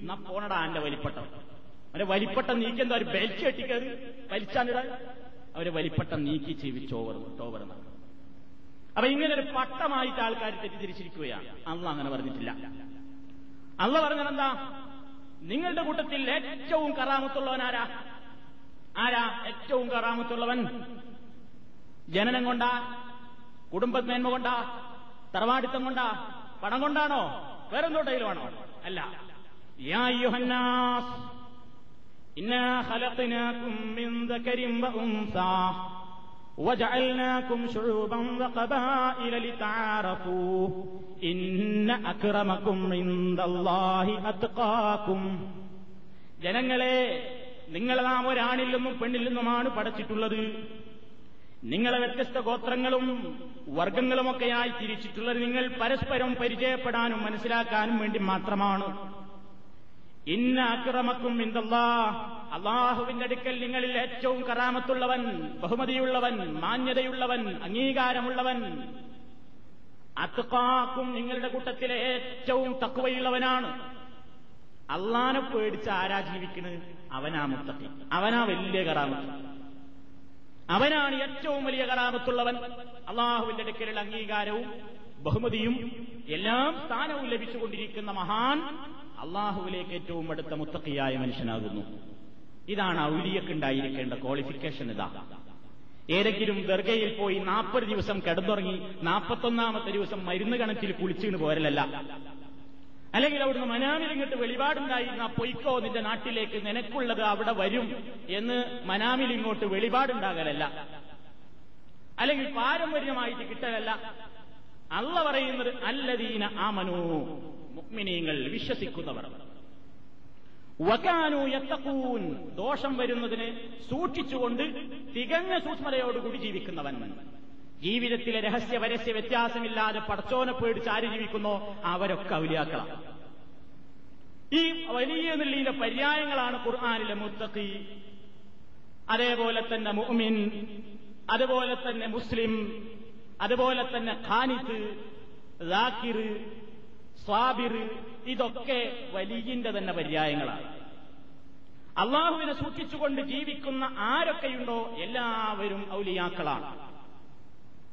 എന്നാ പോണടാ എന്റെ വലിപ്പട്ടം? അവരെ വലിപ്പട്ടം നീക്കെന്താ ഒരു ബെൽറ്റ് കെട്ടിക്കത്? വലിച്ചാണിടാൻ അവരെ വലിപ്പട്ടം നീക്കി ജീവിച്ചോവർ വിട്ടോവർ എന്നാണ്. അപ്പൊ ഇങ്ങനെ ഒരു പട്ടമായിട്ട് ആൾക്കാർ തെറ്റിദ്ധരിച്ചിരിക്കുകയാണ്. അള്ള അങ്ങനെ പറഞ്ഞിട്ടില്ല. അള്ള പറഞ്ഞതെന്താ? നിങ്ങളുടെ കൂട്ടത്തിൽ ഏറ്റവും കറാമത്തുള്ളവൻ ആരാ? ആരാ? ഏറ്റവും കറാമത്തുള്ളവൻ? ജനനം കൊണ്ടാ കുടുംബമേന്മ കൊണ്ടാ തറവാടിത്തം കൊണ്ടാ പണം കൊണ്ടാണോ വേറെന്തോട്ടയിലുമാണോ അല്ല യാ യുഹന്നാസ് ഇന്നാ ഖലഖനാകും മിൻ ദകരിൻ വഉൻസാ وجعلناكم شعوبا وقبائل لتعارفوا إن أكرمكم عند الله أتقاكم ജനങ്ങളെ നിങ്ങളെ നാം ഒരാണിൽ നിന്നും പെണ്ണിൽ നിന്നുമാണ് പഠിച്ചിട്ടുള്ളത് നിങ്ങളെ വ്യത്യസ്ത ഗോത്രങ്ങളും വർഗങ്ങളുമൊക്കെയായി തിരിച്ചിട്ടുള്ളത് നിങ്ങൾ പരസ്പരം പരിചയപ്പെടാനും മനസ്സിലാക്കാനും വേണ്ടി മാത്രമാണ്. ഇന്ന അക്രമക്കും ഇന്ദല്ലാ അള്ളാഹുവിന്റെ അടുക്കൽ നിങ്ങളിൽ ഏറ്റവും കറാമത്തുള്ളവൻ ബഹുമതിയുള്ളവൻ മാന്യതയുള്ളവൻ അംഗീകാരമുള്ളവൻ അത്തുക്കാക്കും നിങ്ങളുടെ കൂട്ടത്തിലെ ഏറ്റവും തക്കുവയുള്ളവനാണ് അള്ളാനെ പേടിച്ച് ആരാ ജീവിക്കുന്നത് അവനാ മുത്തക്കി അവനാ വലിയ കറാമത്ത്. അവനാണ് ഏറ്റവും വലിയ കറാമത്തുള്ളവൻ അള്ളാഹുവിന്റെ അടുക്കലുള്ള അംഗീകാരവും ബഹുമതിയും എല്ലാം സ്ഥാനവും ലഭിച്ചുകൊണ്ടിരിക്കുന്ന മഹാൻ അള്ളാഹുവിലേക്ക് ഏറ്റവും അടുത്ത മുത്തക്കിയായ മനുഷ്യനാകുന്നു. ഇതാണ് ഔലിയക്കുണ്ടായിരിക്കേണ്ട ക്വാളിഫിക്കേഷൻ ഇതാ. ഏതെങ്കിലും ദർഗയിൽ പോയി നാൽപ്പത് ദിവസം കിടന്നുറങ്ങി നാൽപ്പത്തൊന്നാമത്തെ ദിവസം മരുന്ന് കണക്കിൽ കുളിച്ചിന് പോരലല്ല. അല്ലെങ്കിൽ അവിടുന്ന് മനാമിൽ ഇങ്ങോട്ട് വെളിപാടുണ്ടായിരുന്ന പൊയ്ക്കോ നിന്റെ നാട്ടിലേക്ക് നിനക്കുള്ളത് അവിടെ വരും എന്ന് മനാമിൽ ഇങ്ങോട്ട് വെളിപാടുണ്ടാകലല്ല. അല്ലെങ്കിൽ പാരമ്പര്യമായിട്ട് കിട്ടലല്ല. അല്ല പറയുന്നത് അല്ലദീന ആമനു മുക്മിനീങ്ങൾ വിശ്വസിക്കുന്നവർ. വകാനു എത്തക്കൂൻ ദോഷം വരുന്നതിന് സൂക്ഷിച്ചുകൊണ്ട് തികഞ്ഞ സൂക്ഷ്മതയോടുകൂടി ജീവിക്കുന്നവൻ. ജീവിതത്തിലെ രഹസ്യ പരസ്യ വ്യത്യാസമില്ലാതെ പടച്ചോനെ പേടിച്ച് ആര് ജീവിക്കുന്നു? അവരൊക്കെ ഔലിയാക്കളാണ്. ഈ വലിയ നെല്ലിന്റെ പര്യായങ്ങളാണ് ഖുർആാനിലെ മുത്തഖി. അതേപോലെ തന്നെ മുഅ്മിൻ അതുപോലെ തന്നെ മുസ്ലിം അതുപോലെ തന്നെ ഖാനിത്ത് ദാക്കിർ സ്വാബിർ ഇതൊക്കെ വലിയന്റെ തന്നെ പര്യായങ്ങളാണ്. അള്ളാഹുവിനെ സൂക്ഷിച്ചുകൊണ്ട് ജീവിക്കുന്ന ആരൊക്കെയുണ്ടോ എല്ലാവരും ഔലിയാക്കളാണ്.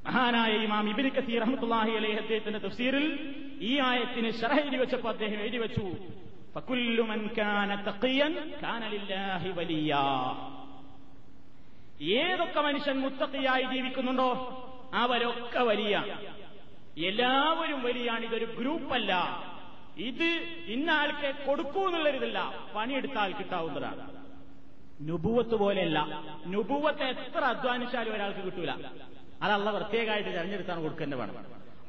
മഹാനായ ഇമാം ഇബിൻ കസീർ അഹമ്മത്തുല്ലാഹി അലൈഹി അദ്ദേഹത്തിന്റെ തഫ്സീറിൽ ഈ ആയത്തിന് ഷറഹ എഴുതി വെച്ചപ്പോൾ അദ്ദേഹം എഴുതി വെച്ചു. ഫകുല്ലുമൻ കാന തഖിയൻ കാന ലില്ലാഹി വലിയ. ഏതൊക്കെ മനുഷ്യൻ മുത്തഖിയായി ജീവിക്കുന്നുണ്ടോ അവരൊക്കെ വലിയ. എല്ലാവരും വലിയാണ് ഇതൊരു ഗ്രൂപ്പല്ല. ഇത് ഇന്ന ആൾക്ക് കൊടുക്കൂ എന്നുള്ളൊരിതല്ല പണിയെടുത്ത ആൾ കിട്ടാവുന്നതാണ്. നുപുവത്ത് പോലെയല്ല. നുപുവത്ത് എത്ര അധ്വാനിച്ചാലും ഒരാൾക്ക് കിട്ടൂല. അതല്ല പ്രത്യേകമായിട്ട് തെരഞ്ഞെടുത്താണ് കൊടുക്കുന്നത് വേണം.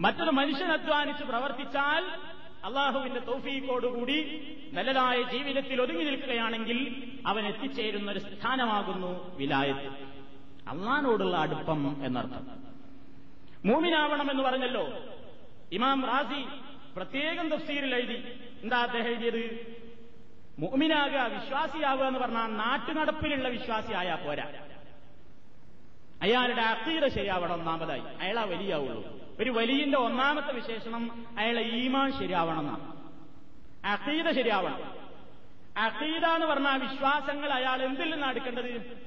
മറ്റൊരു മനുഷ്യൻ അധ്വാനിച്ച് പ്രവർത്തിച്ചാൽ അള്ളാഹുവിന്റെ തൗഫീഖോടുകൂടി നല്ലതായ ജീവിതത്തിൽ ഒതുങ്ങി നിൽക്കുകയാണെങ്കിൽ അവൻ എത്തിച്ചേരുന്ന ഒരു സ്ഥാനമാകുന്നു വിലായത്ത്. അള്ളഹാനോടുള്ള അടുപ്പം എന്നർത്ഥം. മൂമിനാവണം എന്ന് പറഞ്ഞല്ലോ. ഇമാം റാസി പ്രത്യേകം തഫ്സീരിൽ എഴുതി. എന്താ അദ്ദേഹം എഴുതിയത്? മൂമിനാകുക വിശ്വാസിയാവുക എന്ന് പറഞ്ഞാൽ നാട്ടുനടപ്പിലുള്ള വിശ്വാസിയായാ പോരാ. അയാളുടെ അക്കീത ശരിയാവണം ഒന്നാമതായി. അയാൾ ആ വലിയാവുള്ളൂ. ഒരു വലിയന്റെ ഒന്നാമത്തെ വിശേഷണം അയാളെ ഈമാൻ ശരിയാവണം എന്നാണ്. അക്കീത ശരിയാവണം. അക്കീത എന്ന് പറഞ്ഞാൽ വിശ്വാസങ്ങൾ അയാൾ എന്തിൽ നിന്നാണ് എടുക്കേണ്ടത്?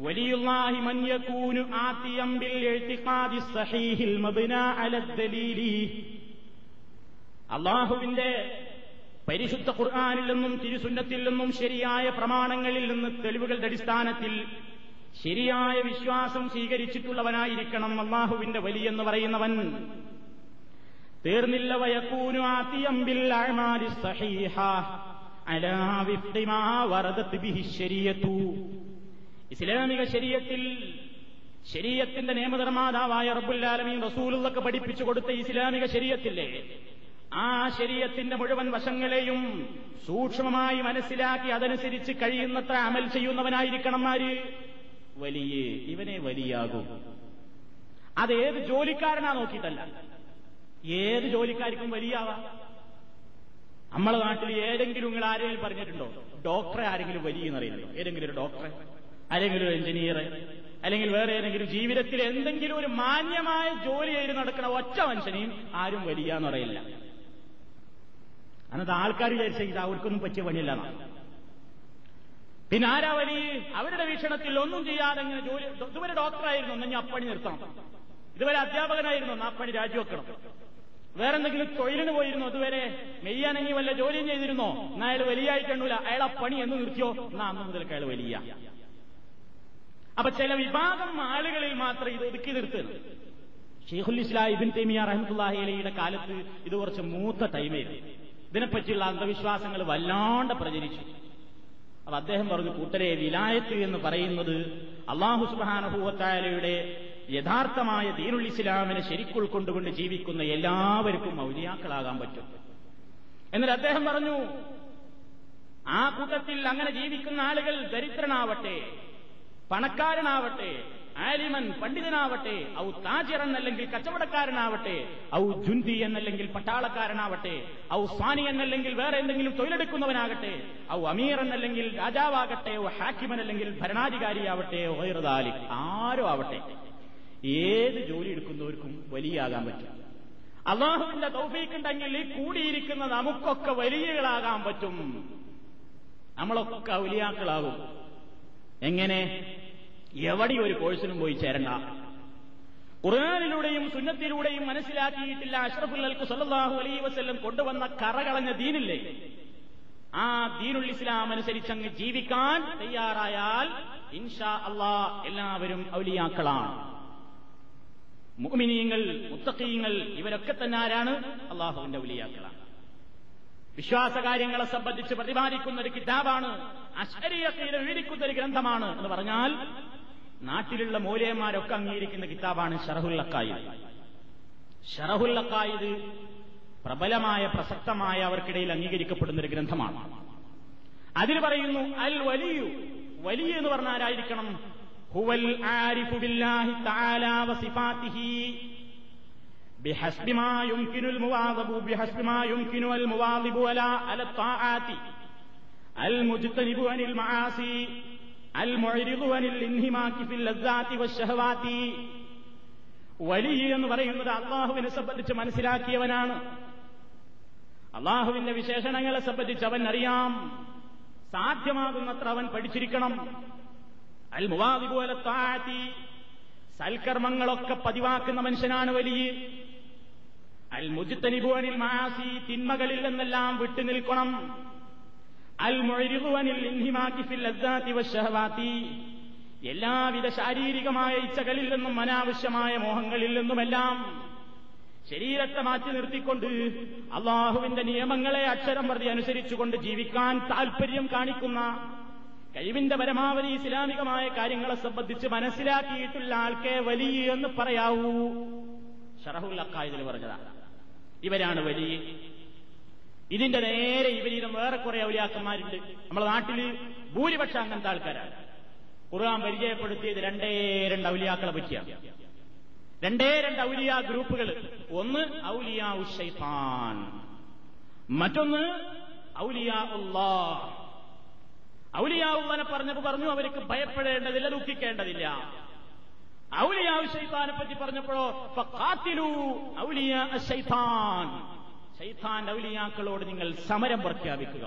വലിയുള്ളാഹി മന്യക്കൂനു ആത്തിയം ബിൽ ഇഅ്തിഖാദി സഹീഹിൽ അള്ളാഹുവിന്റെ പരിശുദ്ധ ഖുർആാനിൽ നിന്നും തിരുസുന്നത്തിൽ നിന്നും ശരിയായ പ്രമാണങ്ങളിൽ നിന്ന് തെളിവുകളുടെ അടിസ്ഥാനത്തിൽ ശരിയായ വിശ്വാസം സ്വീകരിച്ചിട്ടുള്ളവനായിരിക്കണം അള്ളാഹുവിന്റെ വലിയെന്ന് പറയുന്നവൻ. തീർന്നില്ല വയക്കൂനു ആത്തിയമ്പിൽ സഹീഹ ഇസ്ലാമിക ശരീരത്തിൽ ശരീരത്തിന്റെ നിയമനിർമ്മാതാവായ റബ്ബുല്ലാലമീൻ റസൂലുള്ളക്ക് പഠിപ്പിച്ചു കൊടുത്ത ഇസ്ലാമിക ശരീരത്തിലെ ആ ശരീരത്തിന്റെ മുഴുവൻ വശങ്ങളെയും സൂക്ഷ്മമായി മനസ്സിലാക്കി അതനുസരിച്ച് കഴിയുന്നത്ര അമൽ ചെയ്യുന്നവനായിരിക്കണം ആര്? വലിയ ഇവനെ വലിയാകും. അത് ഏത് ജോലിക്കാരനാ നോക്കിയിട്ടല്ല. ഏത് ജോലിക്കാർക്കും വലിയാവാം. നമ്മളെ നാട്ടിൽ ഏതെങ്കിലും നിങ്ങൾ ആരെങ്കിലും പറഞ്ഞിട്ടുണ്ടോ? ഡോക്ടറെ ആരെങ്കിലും വലിയ എന്നറിയുന്നുണ്ടോ ഏതെങ്കിലും ഒരു ഡോക്ടറെ അല്ലെങ്കിൽ ഒരു എഞ്ചിനീയർ അല്ലെങ്കിൽ വേറെ ഏതെങ്കിലും ജീവിതത്തിൽ എന്തെങ്കിലും ഒരു മാന്യമായ ജോലി ചെയ്ത് നടക്കുന്ന ഒറ്റ മനുഷ്യനെയും ആരും വലിയ എന്നറിയില്ല അന്നത് ആൾക്കാർ ഇത് അവർക്കൊന്നും പറ്റിയ പണിയല്ല. പിന്നെ ആരാ അവരുടെ വീക്ഷണത്തിൽ ഒന്നും ചെയ്യാതെ ഇങ്ങനെ ജോലി ഇതുവരെ ഡോക്ടറായിരുന്നു. ഒന്നും അപ്പണി നിർത്തണം ഇതുവരെ അധ്യാപകനായിരുന്നു. ഒന്ന് അപ്പണി രാജിവെക്കണം. വേറെന്തെങ്കിലും തൊഴിലിന് പോയിരുന്നു. അതുവരെ മെയ്യാനെങ്കിൽ വല്ല ജോലിയും ചെയ്തിരുന്നോ? എന്നാ അയാൾ വലിയ എണ്ണൂല അയാൾ പണി എന്ന് നിർത്തിയോ? എന്നാ അന്ന് മുതൽക്ക് അയാൾ വലിയ. അപ്പൊ ചില വിഭാഗം ആളുകളിൽ മാത്രം ഇത് ഒതുക്കി നിർത്തുന്നു ഷെയ്ഖുൽ ഇസ്ലാം ഇബിൻ തൈമിയ റഹ്മത്തുല്ലാഹി അലയുടെ കാലത്ത് ഇത് കുറച്ച് മൂത്ത ടൈമായിരുന്നു ഇതിനെപ്പറ്റിയുള്ള അന്ധവിശ്വാസങ്ങൾ വല്ലാണ്ട് പ്രചരിച്ചു. അപ്പൊ അദ്ദേഹം പറഞ്ഞു കൂട്ടരെ വിലായത്ത് എന്ന് പറയുന്നത് അള്ളാഹു സുബാനഹുവത്തായാലയുടെ യഥാർത്ഥമായ ദീനുൽ ഇസ്ലാമിനെ ശരിക്കുൾക്കൊണ്ടുകൊണ്ട് ജീവിക്കുന്ന എല്ലാവർക്കും മൗലിയാക്കളാകാൻ പറ്റും. എന്നിട്ട് അദ്ദേഹം പറഞ്ഞു ആ കൂട്ടത്തിൽ അങ്ങനെ ജീവിക്കുന്ന ആളുകൾ ദരിദ്രനാവട്ടെ പണക്കാരനാവട്ടെ ആലിമൻ പണ്ഡിതനാവട്ടെ ഔ താജിറൻ അല്ലെങ്കിൽ കച്ചവടക്കാരനാവട്ടെ ഔ ജുന്തി എന്നല്ലെങ്കിൽ പട്ടാളക്കാരനാവട്ടെ ഔ സ്വാനി എന്നല്ലെങ്കിൽ വേറെ എന്തെങ്കിലും തൊഴിലെടുക്കുന്നവനാകട്ടെ ഔ അമീർ എന്നല്ലെങ്കിൽ രാജാവാകട്ടെ ഔ ഹാക്കിമൻ അല്ലെങ്കിൽ ഭരണാധികാരിയാവട്ടെ ഓയർദാലി ആരോ ആവട്ടെ. ഏത് ജോലി എടുക്കുന്നവർക്കും വലിയാകാൻ പറ്റും. അള്ളാഹുവിന്റെ തൗഫീക്കുണ്ടെങ്കിൽ ഈ കൂടിയിരിക്കുന്ന നമുക്കൊക്കെ വലിയകളാകാൻ പറ്റും. നമ്മളൊക്കെ ഔലിയാക്കളാകും എങ്ങനെ? എവിടെ ഒരു കോഴ്സിനും പോയി ചേരണ്ട. ഖുർആാനിലൂടെയും സുന്നത്തിലൂടെയും മനസ്സിലാക്കിയിട്ടില്ല അഷ്റഫുൽ അൽക്ക് സല്ലാഹു അലൈ വസ്ല്ലം കൊണ്ടുവന്ന കറകളഞ്ഞ ദീനില്ലേ? ആ ദീനുൽ ഇസ്ലാം അനുസരിച്ച് അങ്ങ് ജീവിക്കാൻ തയ്യാറായാൽ ഇൻഷാ അള്ളാ എല്ലാവരും ഔലിയാക്കളാണ്. മുഅ്മിനീങ്ങൾ മുത്തഖീങ്ങൾ ഇവരൊക്കെ തന്നെ ആരാണ്? അള്ളാഹുവിന്റെ ഔലിയാക്കളാണ്. വിശ്വാസകാര്യങ്ങളെ സംബന്ധിച്ച് പ്രതിപാദിക്കുന്ന ഒരു കിതാബാണ് അശ്വരീയത്തിൽ വിവരിക്കുന്ന ഒരു ഗ്രന്ഥമാണ് എന്ന് പറഞ്ഞാൽ നാട്ടിലുള്ള മൂലയന്മാരൊക്കെ അംഗീകരിക്കുന്ന കിതാബാണ് ഷറഹുൽ അക്കായിദ്. ഷറഹുൽ അക്കായിദ് പ്രബലമായ പ്രസക്തമായ അവർക്കിടയിൽ അംഗീകരിക്കപ്പെടുന്ന ഒരു ഗ്രന്ഥമാണ്. അതിൽ പറയുന്നു അൽ വലിയു. വലിയ എന്ന് പറഞ്ഞാൽ ആരായിരിക്കണം? ഹുവൽ ആരിഫു ബില്ലാഹി തആല വസിഫാതിഹി ബിഹസ്ബി മാ യുംകിനുൽ മുവാദബു ബിഹസ്ബി മാ യുംകിനു അൽ മുവാദിബു അലാ അല താആതി അൽ മുജ്തനിബു അനിൽ മആസി. അൽ വലിയ എന്ന് പറയുന്നത് അള്ളാഹുവിനെ സംബന്ധിച്ച് മനസ്സിലാക്കിയവനാണ്. അള്ളാഹുവിന്റെ വിശേഷണങ്ങളെ സംബന്ധിച്ച് അവൻ അറിയാം. സാധ്യമാകുന്നത്ര അവൻ പഠിച്ചിരിക്കണം. അൽ മുവാദിപോലെ താഴ്ത്തി സൽക്കർമ്മങ്ങളൊക്കെ പതിവാക്കുന്ന മനുഷ്യനാണ് വലിയ. അൽ മുജിത്തനിബുവനിൽ മാസി തിന്മകളിൽ നിന്നെല്ലാം വിട്ടുനിൽക്കണം. എല്ലാവിധ ശാരീരികമായ ഇച്ഛകളിൽ നിന്നും അനാവശ്യമായ മോഹങ്ങളിൽ നിന്നുമെല്ലാം ശരീരത്തെ മാറ്റി നിർത്തിക്കൊണ്ട് അള്ളാഹുവിന്റെ നിയമങ്ങളെ അക്ഷരം പ്രതി അനുസരിച്ചുകൊണ്ട് ജീവിക്കാൻ താൽപര്യം കാണിക്കുന്ന കഴിവിന്റെ പരമാവധി ഇസ്ലാമികമായ കാര്യങ്ങളെ സംബന്ധിച്ച് മനസ്സിലാക്കിയിട്ടുള്ള ആൾക്കെ വലിയ എന്ന് പറയാവൂ. ഷറഹുൽ അക്കായതിൽ പറഞ്ഞതാണ് ഇവരാണ് വലിയ ഇതിന്റെ നേരെ ഇവരീതം വേറെ കുറെ ഔലിയാക്കന്മാരുണ്ട്. നമ്മുടെ നാട്ടിൽ ഭൂരിപക്ഷം അങ്ങനത്തെ ആൾക്കാരാണ്. ഖുർആൻ പരിചയപ്പെടുത്തിയത് രണ്ടേ രണ്ട് ഔലിയാക്കളെ പറ്റിയാണ്. രണ്ടേ രണ്ട് ഔലിയ ഗ്രൂപ്പുകൾ ഒന്ന് ഔലിയ ഉഷൈഫാൻ മറ്റൊന്ന് ഔലിയ ഉള്ളാഹ് ഔലിയാവുള്ളനെ പറഞ്ഞപ്പോ പറഞ്ഞു അവർക്ക് ഭയപ്പെടേണ്ടതില്ല ദുഃഖിക്കേണ്ടതില്ല. ഔലിയാവ് ശൈത്താനെ പറ്റി പറഞ്ഞപ്പോഴോ ഔലിയ ശൈത്താൻ. ശൈത്താൻ ഔലിയാക്കളോട് നിങ്ങൾ സമരം പ്രഖ്യാപിക്കുക.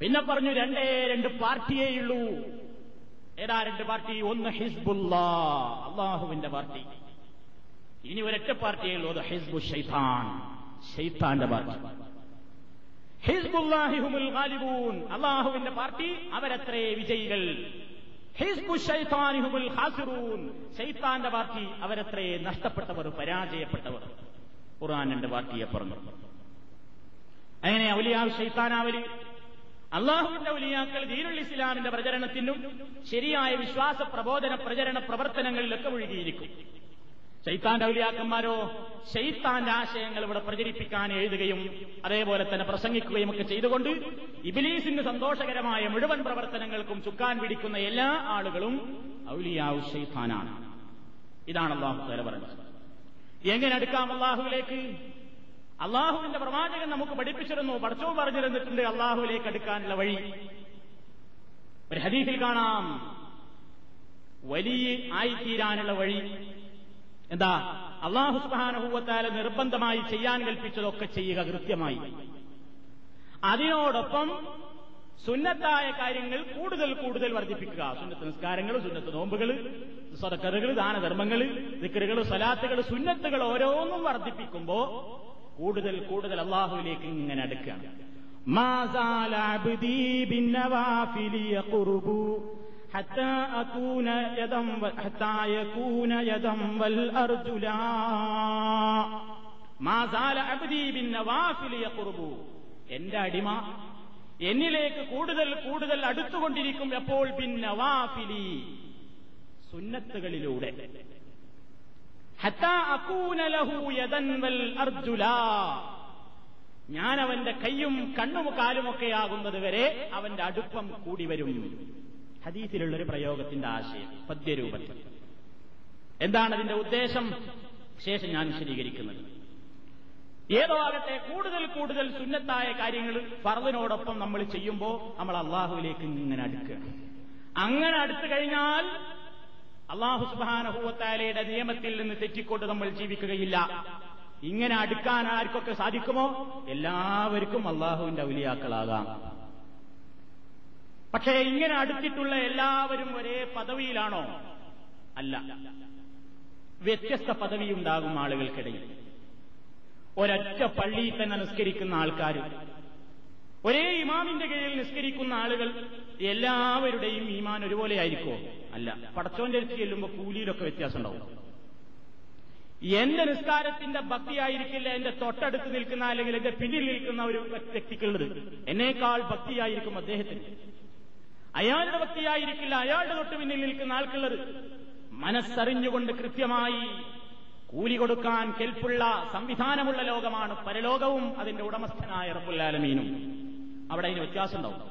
പിന്നെ പറഞ്ഞു രണ്ടേ രണ്ട് പാർട്ടിയേ ഉള്ളൂ. ഏതാ രണ്ട് പാർട്ടി? ഒന്ന് ഹിസ്ബുല്ല അള്ളാഹുവിന്റെ പാർട്ടി. ഇനി ഒരൊറ്റ പാർട്ടിയേ ഉള്ളൂ അത് ഹിസ്ബു ഷൈത്താൻ ഷൈത്താന്റെ പാർട്ടി. ഹിസ്ബുല്ലാഹിഹുമുൽ ഗാലിബൂൻ അള്ളാഹുവിന്റെ പാർട്ടി അവരത്രേ വിജയികൾ. ഹിസ്ബു ഷൈത്താനിഹുമുൽ ഹാസിറൂൻ ഷൈത്താന്റെ പാർട്ടി അവരത്രേ നഷ്ടപ്പെട്ടവർ പരാജയപ്പെട്ടവർ. ഖുർആാനിന്റെ പാർട്ടിയെ പറഞ്ഞു. അങ്ങനെ ഔലിയാവ് ഷൈത്താനാവലി അള്ളാഹുവിന്റെ ഒലിയാക്കൾ ദീനുൽ ഇസ്ലാമിന്റെ പ്രചരണത്തിനും ശരിയായ വിശ്വാസ പ്രബോധന പ്രചരണ പ്രവർത്തനങ്ങളിലൊക്കെ ഒഴുകിയിരിക്കും ശൈത്താന്റെ ഔലിയാക്കന്മാരോ ശൈത്താന്റെ ആശയങ്ങൾ ഇവിടെ പ്രചരിപ്പിക്കാൻ എഴുതുകയും അതേപോലെ തന്നെ പ്രസംഗിക്കുകയും ഒക്കെ ചെയ്തുകൊണ്ട് ഇബിലീസിന് സന്തോഷകരമായ മുഴുവൻ പ്രവർത്തനങ്ങൾക്കും ചുക്കാൻ പിടിക്കുന്ന എല്ലാ ആളുകളും ഔലിയാവ് ഷെയ്ത്താനാണ് ഇതാണ് അള്ളാഹു പറഞ്ഞത് എങ്ങനെ അടുക്കാം അള്ളാഹുവിലേക്ക്? അള്ളാഹുവിന്റെ പ്രവാചകൻ നമുക്ക് പഠിപ്പിച്ചിരുന്നു പഠിച്ചോ പറഞ്ഞിരുന്നിട്ടുണ്ട് അള്ളാഹുവിലേക്ക് അടുക്കാനുള്ള വഴി. ഒരു ഹദീഫിൽ കാണാം. വലിയ ആയിത്തീരാനുള്ള വഴി. എന്താ? അള്ളാഹു സുബാനഹൂവത്താല നിർബന്ധമായി ചെയ്യാൻ കൽപ്പിച്ചതൊക്കെ ചെയ്യുക കൃത്യമായി. അതിനോടൊപ്പം സുന്നത്തായ കാര്യങ്ങൾ കൂടുതൽ കൂടുതൽ വർദ്ധിപ്പിക്കുക സുന്നത്ത് നിസ്കാരങ്ങൾ സുന്നത്ത് നോമ്പുകൾ സ്വതക്കറുകൾ ദാനധർമ്മങ്ങൾ ദിക്കറുകൾ സ്വലാത്തുകൾ സുന്നത്തുകൾ ഓരോന്നും വർദ്ധിപ്പിക്കുമ്പോ കൂടുതൽ കൂടുതൽ അള്ളാഹുവിലേക്ക് ഇങ്ങനെ അടുക്കുകയാണ് حتى أكون يدا حتى يكون يدا والأرجلا ما زال عبدي بالنوافل يقرب എന്റെ അടിമ എന്നിലേക്ക് കൂടുതൽ കൂടുതൽ അടുത്തുകൊണ്ടിരിക്കും എപ്പോൾ? പിന്നവാഫിലി സുന്നത്തുകളിലൂടെ. ഞാൻ അവന്റെ കൈയും കണ്ണും കാലുമൊക്കെ കാലുമൊക്കെയാകുന്നത് വരെ അവന്റെ അടുപ്പം കൂടി വരും. ഹദീസിലുള്ളൊരു പ്രയോഗത്തിന്റെ ആശയം പദ്യരൂപത്തിൽ. എന്താണ് അതിന്റെ ഉദ്ദേശം? ശേഷം ഞാൻ വിശദീകരിക്കുന്നത്. ഏതോ ആകട്ടെ കൂടുതൽ കൂടുതൽ സുന്നത്തായ കാര്യങ്ങൾ ഫറദിനോടൊപ്പം നമ്മൾ ചെയ്യുമ്പോൾ നമ്മൾ അള്ളാഹുവിലേക്ക് ഇങ്ങനെ അടുക്കുക. അങ്ങനെ അടുത്തു കഴിഞ്ഞാൽ അള്ളാഹു സുബാനഹൂവത്താലയുടെ നിയമത്തിൽ നിന്ന് തെറ്റിക്കൊണ്ട് നമ്മൾ ജീവിക്കുകയില്ല. ഇങ്ങനെ അടുക്കാൻ ആർക്കൊക്കെ സാധിക്കുമോ? എല്ലാവർക്കും അള്ളാഹുവിന്റെ ഔലിയാക്കളാകാം. പക്ഷേ ഇങ്ങനെ അടുത്തിട്ടുള്ള എല്ലാവരും ഒരേ പദവിയിലാണോ? അല്ല. വ്യത്യസ്ത പദവി ഉണ്ടാകും ആളുകൾക്കിടയിൽ. ഒരൊറ്റ പള്ളിയിൽ തന്നെ നിസ്കരിക്കുന്ന ആൾക്കാർ ഒരേ ഇമാമിന്റെ കീഴിൽ നിസ്കരിക്കുന്ന ആളുകൾ എല്ലാവരുടെയും ഈമാൻ ഒരുപോലെ ആയിരിക്കോ അല്ല. പടച്ചോന്റെ അടുത്ത് ചെല്ലുമ്പോൾ കൂലിയിലൊക്കെ വ്യത്യാസം ഉണ്ടാവും എന്റെ നിസ്കാരത്തിന്റെ ഭക്തിയായിരിക്കില്ല എന്റെ തൊട്ടടുത്ത് നിൽക്കുന്ന അല്ലെങ്കിൽ എന്റെ പിന്നിൽ നിൽക്കുന്ന ഒരു വ്യക്തിക്കുള്ളത്. എന്നേക്കാൾ ഭക്തിയായിരിക്കും അദ്ദേഹത്തിന്. അയാളുടെ ഭക്തിയായിരിക്കില്ല അയാളുടെ തൊട്ട് പിന്നിൽ നിൽക്കുന്ന ആൾക്കുള്ളത്. മനസ്സറിഞ്ഞുകൊണ്ട് കൃത്യമായി കൂലി കൊടുക്കാൻ കെൽപ്പുള്ള സംവിധാനമുള്ള ലോകമാണ് പരലോകവും അതിന്റെ ഉടമസ്ഥനായ റബ്ബുല്ലാലമീനും അവിടെ അതിന് വ്യത്യാസം ഉണ്ടാവും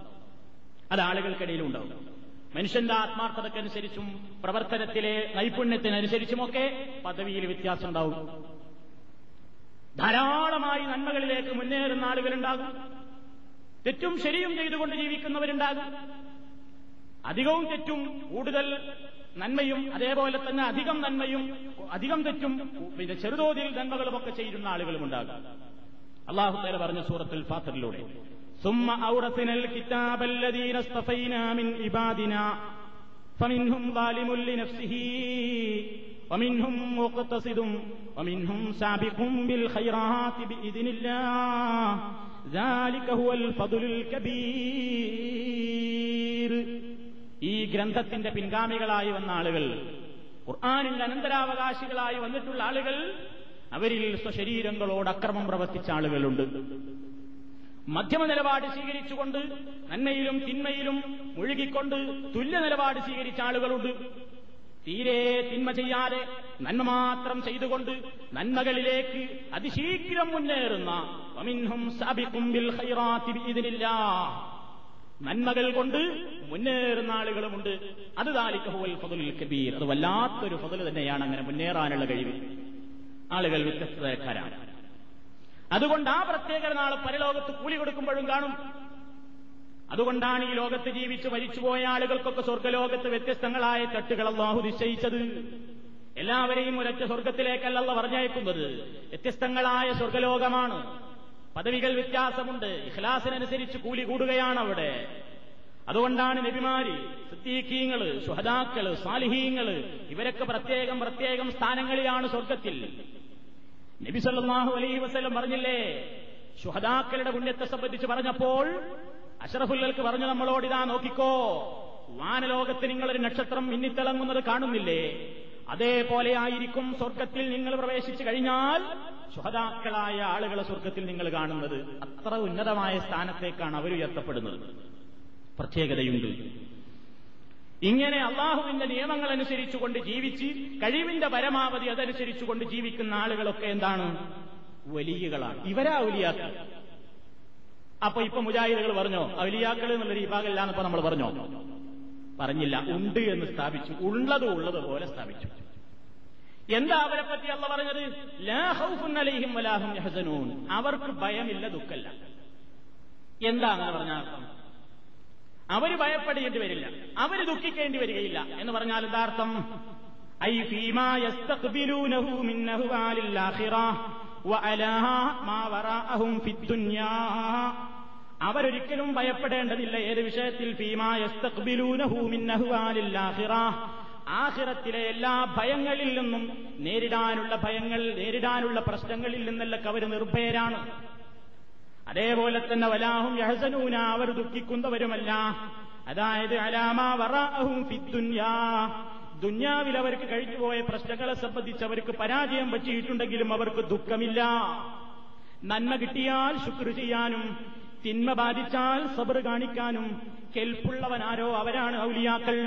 അത് ആളുകൾക്കിടയിലും ഉണ്ടാവും മനുഷ്യന്റെ ആത്മാർത്ഥതക്കനുസരിച്ചും പ്രവർത്തനത്തിലെ നൈപുണ്യത്തിനനുസരിച്ചുമൊക്കെ പദവിയിൽ വ്യത്യാസം ഉണ്ടാവും ധാരാളമായി നന്മകളിലേക്ക് മുന്നേറുന്ന ആളുകളുണ്ടാകും. തെറ്റും ശരിയും ചെയ്തുകൊണ്ട് ജീവിക്കുന്നവരുണ്ടാകും. അധികവും തെറ്റും കൂടുതൽ നന്മയും അതേപോലെ തന്നെ അധികം നന്മയും അധികം തെറ്റും പിന്നെ ചെറുതോതിൽ നന്മകളുമൊക്കെ ചെയ്യുന്ന ആളുകളും ഉണ്ടാകും അള്ളാഹു തല പറഞ്ഞ സൂറത്തുൽ ഫാത്തറിലൂടെ ثم أورثنا الكتاب الذين اصطفينا من عبادنا فمنهم ظالم لنفسه ومنهم مقتصد ومنهم سابق بالخيرات بإذن الله ذلك هو الفضل الكبير ഈ ഗ്രന്ഥത്തിന്റെ പിൻഗാമികളായി വന്ന ആളുകൾ ഖുർആാനിന്റെ അനന്തരാവകാശികളായി വന്നിട്ടുള്ള ആളുകൾ അവരിൽ സ്വശരീരങ്ങളോട് അക്രമം പ്രവർത്തിച്ച ആളുകളുണ്ട്. മധ്യമ നിലപാട് സ്വീകരിച്ചുകൊണ്ട് നന്മയിലും തിന്മയിലും മുഴുകിക്കൊണ്ട് തുല്യ നിലപാട് സ്വീകരിച്ച ആളുകളുണ്ട്. തീരെ തിന്മ ചെയ്യാതെ നന്മ മാത്രം ചെയ്തുകൊണ്ട് നന്മകളിലേക്ക് അതിശീഘ്രം മുന്നേറുന്ന നന്മകൾ കൊണ്ട് മുന്നേറുന്ന ആളുകളുമുണ്ട് അത് ദാലിക്കഹുവൽ ഫതുൽ കബീർ. അത് വല്ലാത്തൊരു ഫതുൽ തന്നെയാണ് അങ്ങനെ മുന്നേറാനുള്ള കഴിവ്. ആളുകൾ വ്യത്യസ്ത തരക്കാരാണ് അതുകൊണ്ട് ആ പ്രത്യേകത നാളെ പരലോകത്ത് കൂലി കൊടുക്കുമ്പോഴും കാണും. അതുകൊണ്ടാണ് ഈ ലോകത്ത് ജീവിച്ച് മരിച്ചുപോയ ആളുകൾക്കൊക്കെ സ്വർഗലോകത്ത് വ്യത്യസ്തങ്ങളായ തട്ടുകൾ അള്ളാഹു നിശ്ചയിച്ചത്. എല്ലാവരെയും ഒരൊറ്റ സ്വർഗത്തിലേക്കല്ലല്ല പറഞ്ഞയക്കുന്നത്. വ്യത്യസ്തങ്ങളായ സ്വർഗലോകമാണ് പദവികൾ വ്യത്യാസമുണ്ട്. ഇഖ്ലാസിനനുസരിച്ച് കൂലി കൂടുകയാണ് അവിടെ അതുകൊണ്ടാണ് നബിമാരി സിദ്ദീഖീങ്ങൾ സുഹദാക്കൾ സാലിഹീങ്ങൾ ഇവരൊക്കെ പ്രത്യേകം പ്രത്യേകം സ്ഥാനങ്ങളിലാണ് സ്വർഗത്തിൽ നബി സല്ലാഹു അലൈഹി വസ്ലം പറഞ്ഞില്ലേ സുഹദാക്കളുടെ പുണ്യത്തെ സംബന്ധിച്ച് പറഞ്ഞപ്പോൾ അഷറഫുല്ലൽക്ക് പറഞ്ഞു നമ്മളോട് ഇതാ നോക്കിക്കോ വാനലോകത്ത് നിങ്ങളൊരു നക്ഷത്രം മിന്നിത്തിളങ്ങുന്നത് കാണുന്നില്ലേ? അതേപോലെ ആയിരിക്കും സ്വർഗത്തിൽ നിങ്ങൾ പ്രവേശിച്ചു കഴിഞ്ഞാൽ ശുഹതാക്കളായ ആളുകളെ സ്വർഗത്തിൽ നിങ്ങൾ കാണുന്നത്. അത്ര ഉന്നതമായ സ്ഥാനത്തേക്കാണ് അവർ ഉയർത്തപ്പെടുന്നത്. പ്രത്യേകതയുണ്ട്. ഇങ്ങനെ അള്ളാഹുവിന്റെ നിയമങ്ങൾ അനുസരിച്ചുകൊണ്ട് ജീവിച്ച് കഴിവിന്റെ പരമാവധി അതനുസരിച്ചുകൊണ്ട് ജീവിക്കുന്ന ആളുകളൊക്കെ എന്താണ്? വലിയകളാണ്. ഇവരാ ഔലിയാക്കൾ അപ്പൊ ഇപ്പൊ മുജാഹിദുകൾ പറഞ്ഞോ? ഔലിയാക്കൾ എന്നുള്ളൊരു വിഭാഗമില്ലാന്ന് ഇപ്പൊ നമ്മൾ പറഞ്ഞോ? പറഞ്ഞില്ല. ഉണ്ട് എന്ന് സ്ഥാപിച്ചു. ഉള്ളത് ഉള്ളത് പോലെ സ്ഥാപിച്ചു. എന്താ അവരെ പറ്റി അല്ല പറഞ്ഞത്? ലാ ഖൗഫുൻ അലൈഹിം വലാഹും യഹ്സനൂൻ. അവർക്ക് ഭയമില്ല ദുഃഖല്ല എന്താ അങ്ങനെ പറഞ്ഞ അർത്ഥം? അവർ ഭയപ്പെടേണ്ടി വരില്ല. അവർ ദുഃഖിക്കേണ്ടി വരികയില്ല എന്ന് പറഞ്ഞാൽ എന്താർത്ഥം ഐ ഫീമാ മിന്നഹു ആലിൽ ആഖിറ വഅലാ അവരൊരിക്കലും ഭയപ്പെടേണ്ടതില്ല. ഏത് വിഷയത്തിൽ? ആഹിറത്തിലെ എല്ലാ ഭയങ്ങളിൽ നിന്നും നേരിടാനുള്ള ഭയങ്ങൾ നേരിടാനുള്ള പ്രശ്നങ്ങളിൽ നിന്നല്ലൊക്കെ അവർ നിർഭയരാണ്. അതേപോലെ തന്നെ വലാഹും യഹസനൂന അവർ ദുഃഖിക്കുന്നവരുമല്ല. അതായത് അലാമ വറാഹും ഫിദ്ദുന്യാ ദുന്യാവിൽ അവർക്ക് കഴിഞ്ഞുപോയ പ്രശ്നങ്ങളെ സംബന്ധിച്ച് അവർക്ക് പരാജയം പറ്റിയിട്ടുണ്ടെങ്കിലും അവർക്ക് ദുഃഖമില്ല. നന്മ കിട്ടിയാൽ ശുക്ർ ചെയ്യാനും തിന്മ ബാധിച്ചാൽ സബർ കാണിക്കാനും കെൽപ്പുള്ളവനാരോ അവരാണ് ഔലിയാക്കൾ.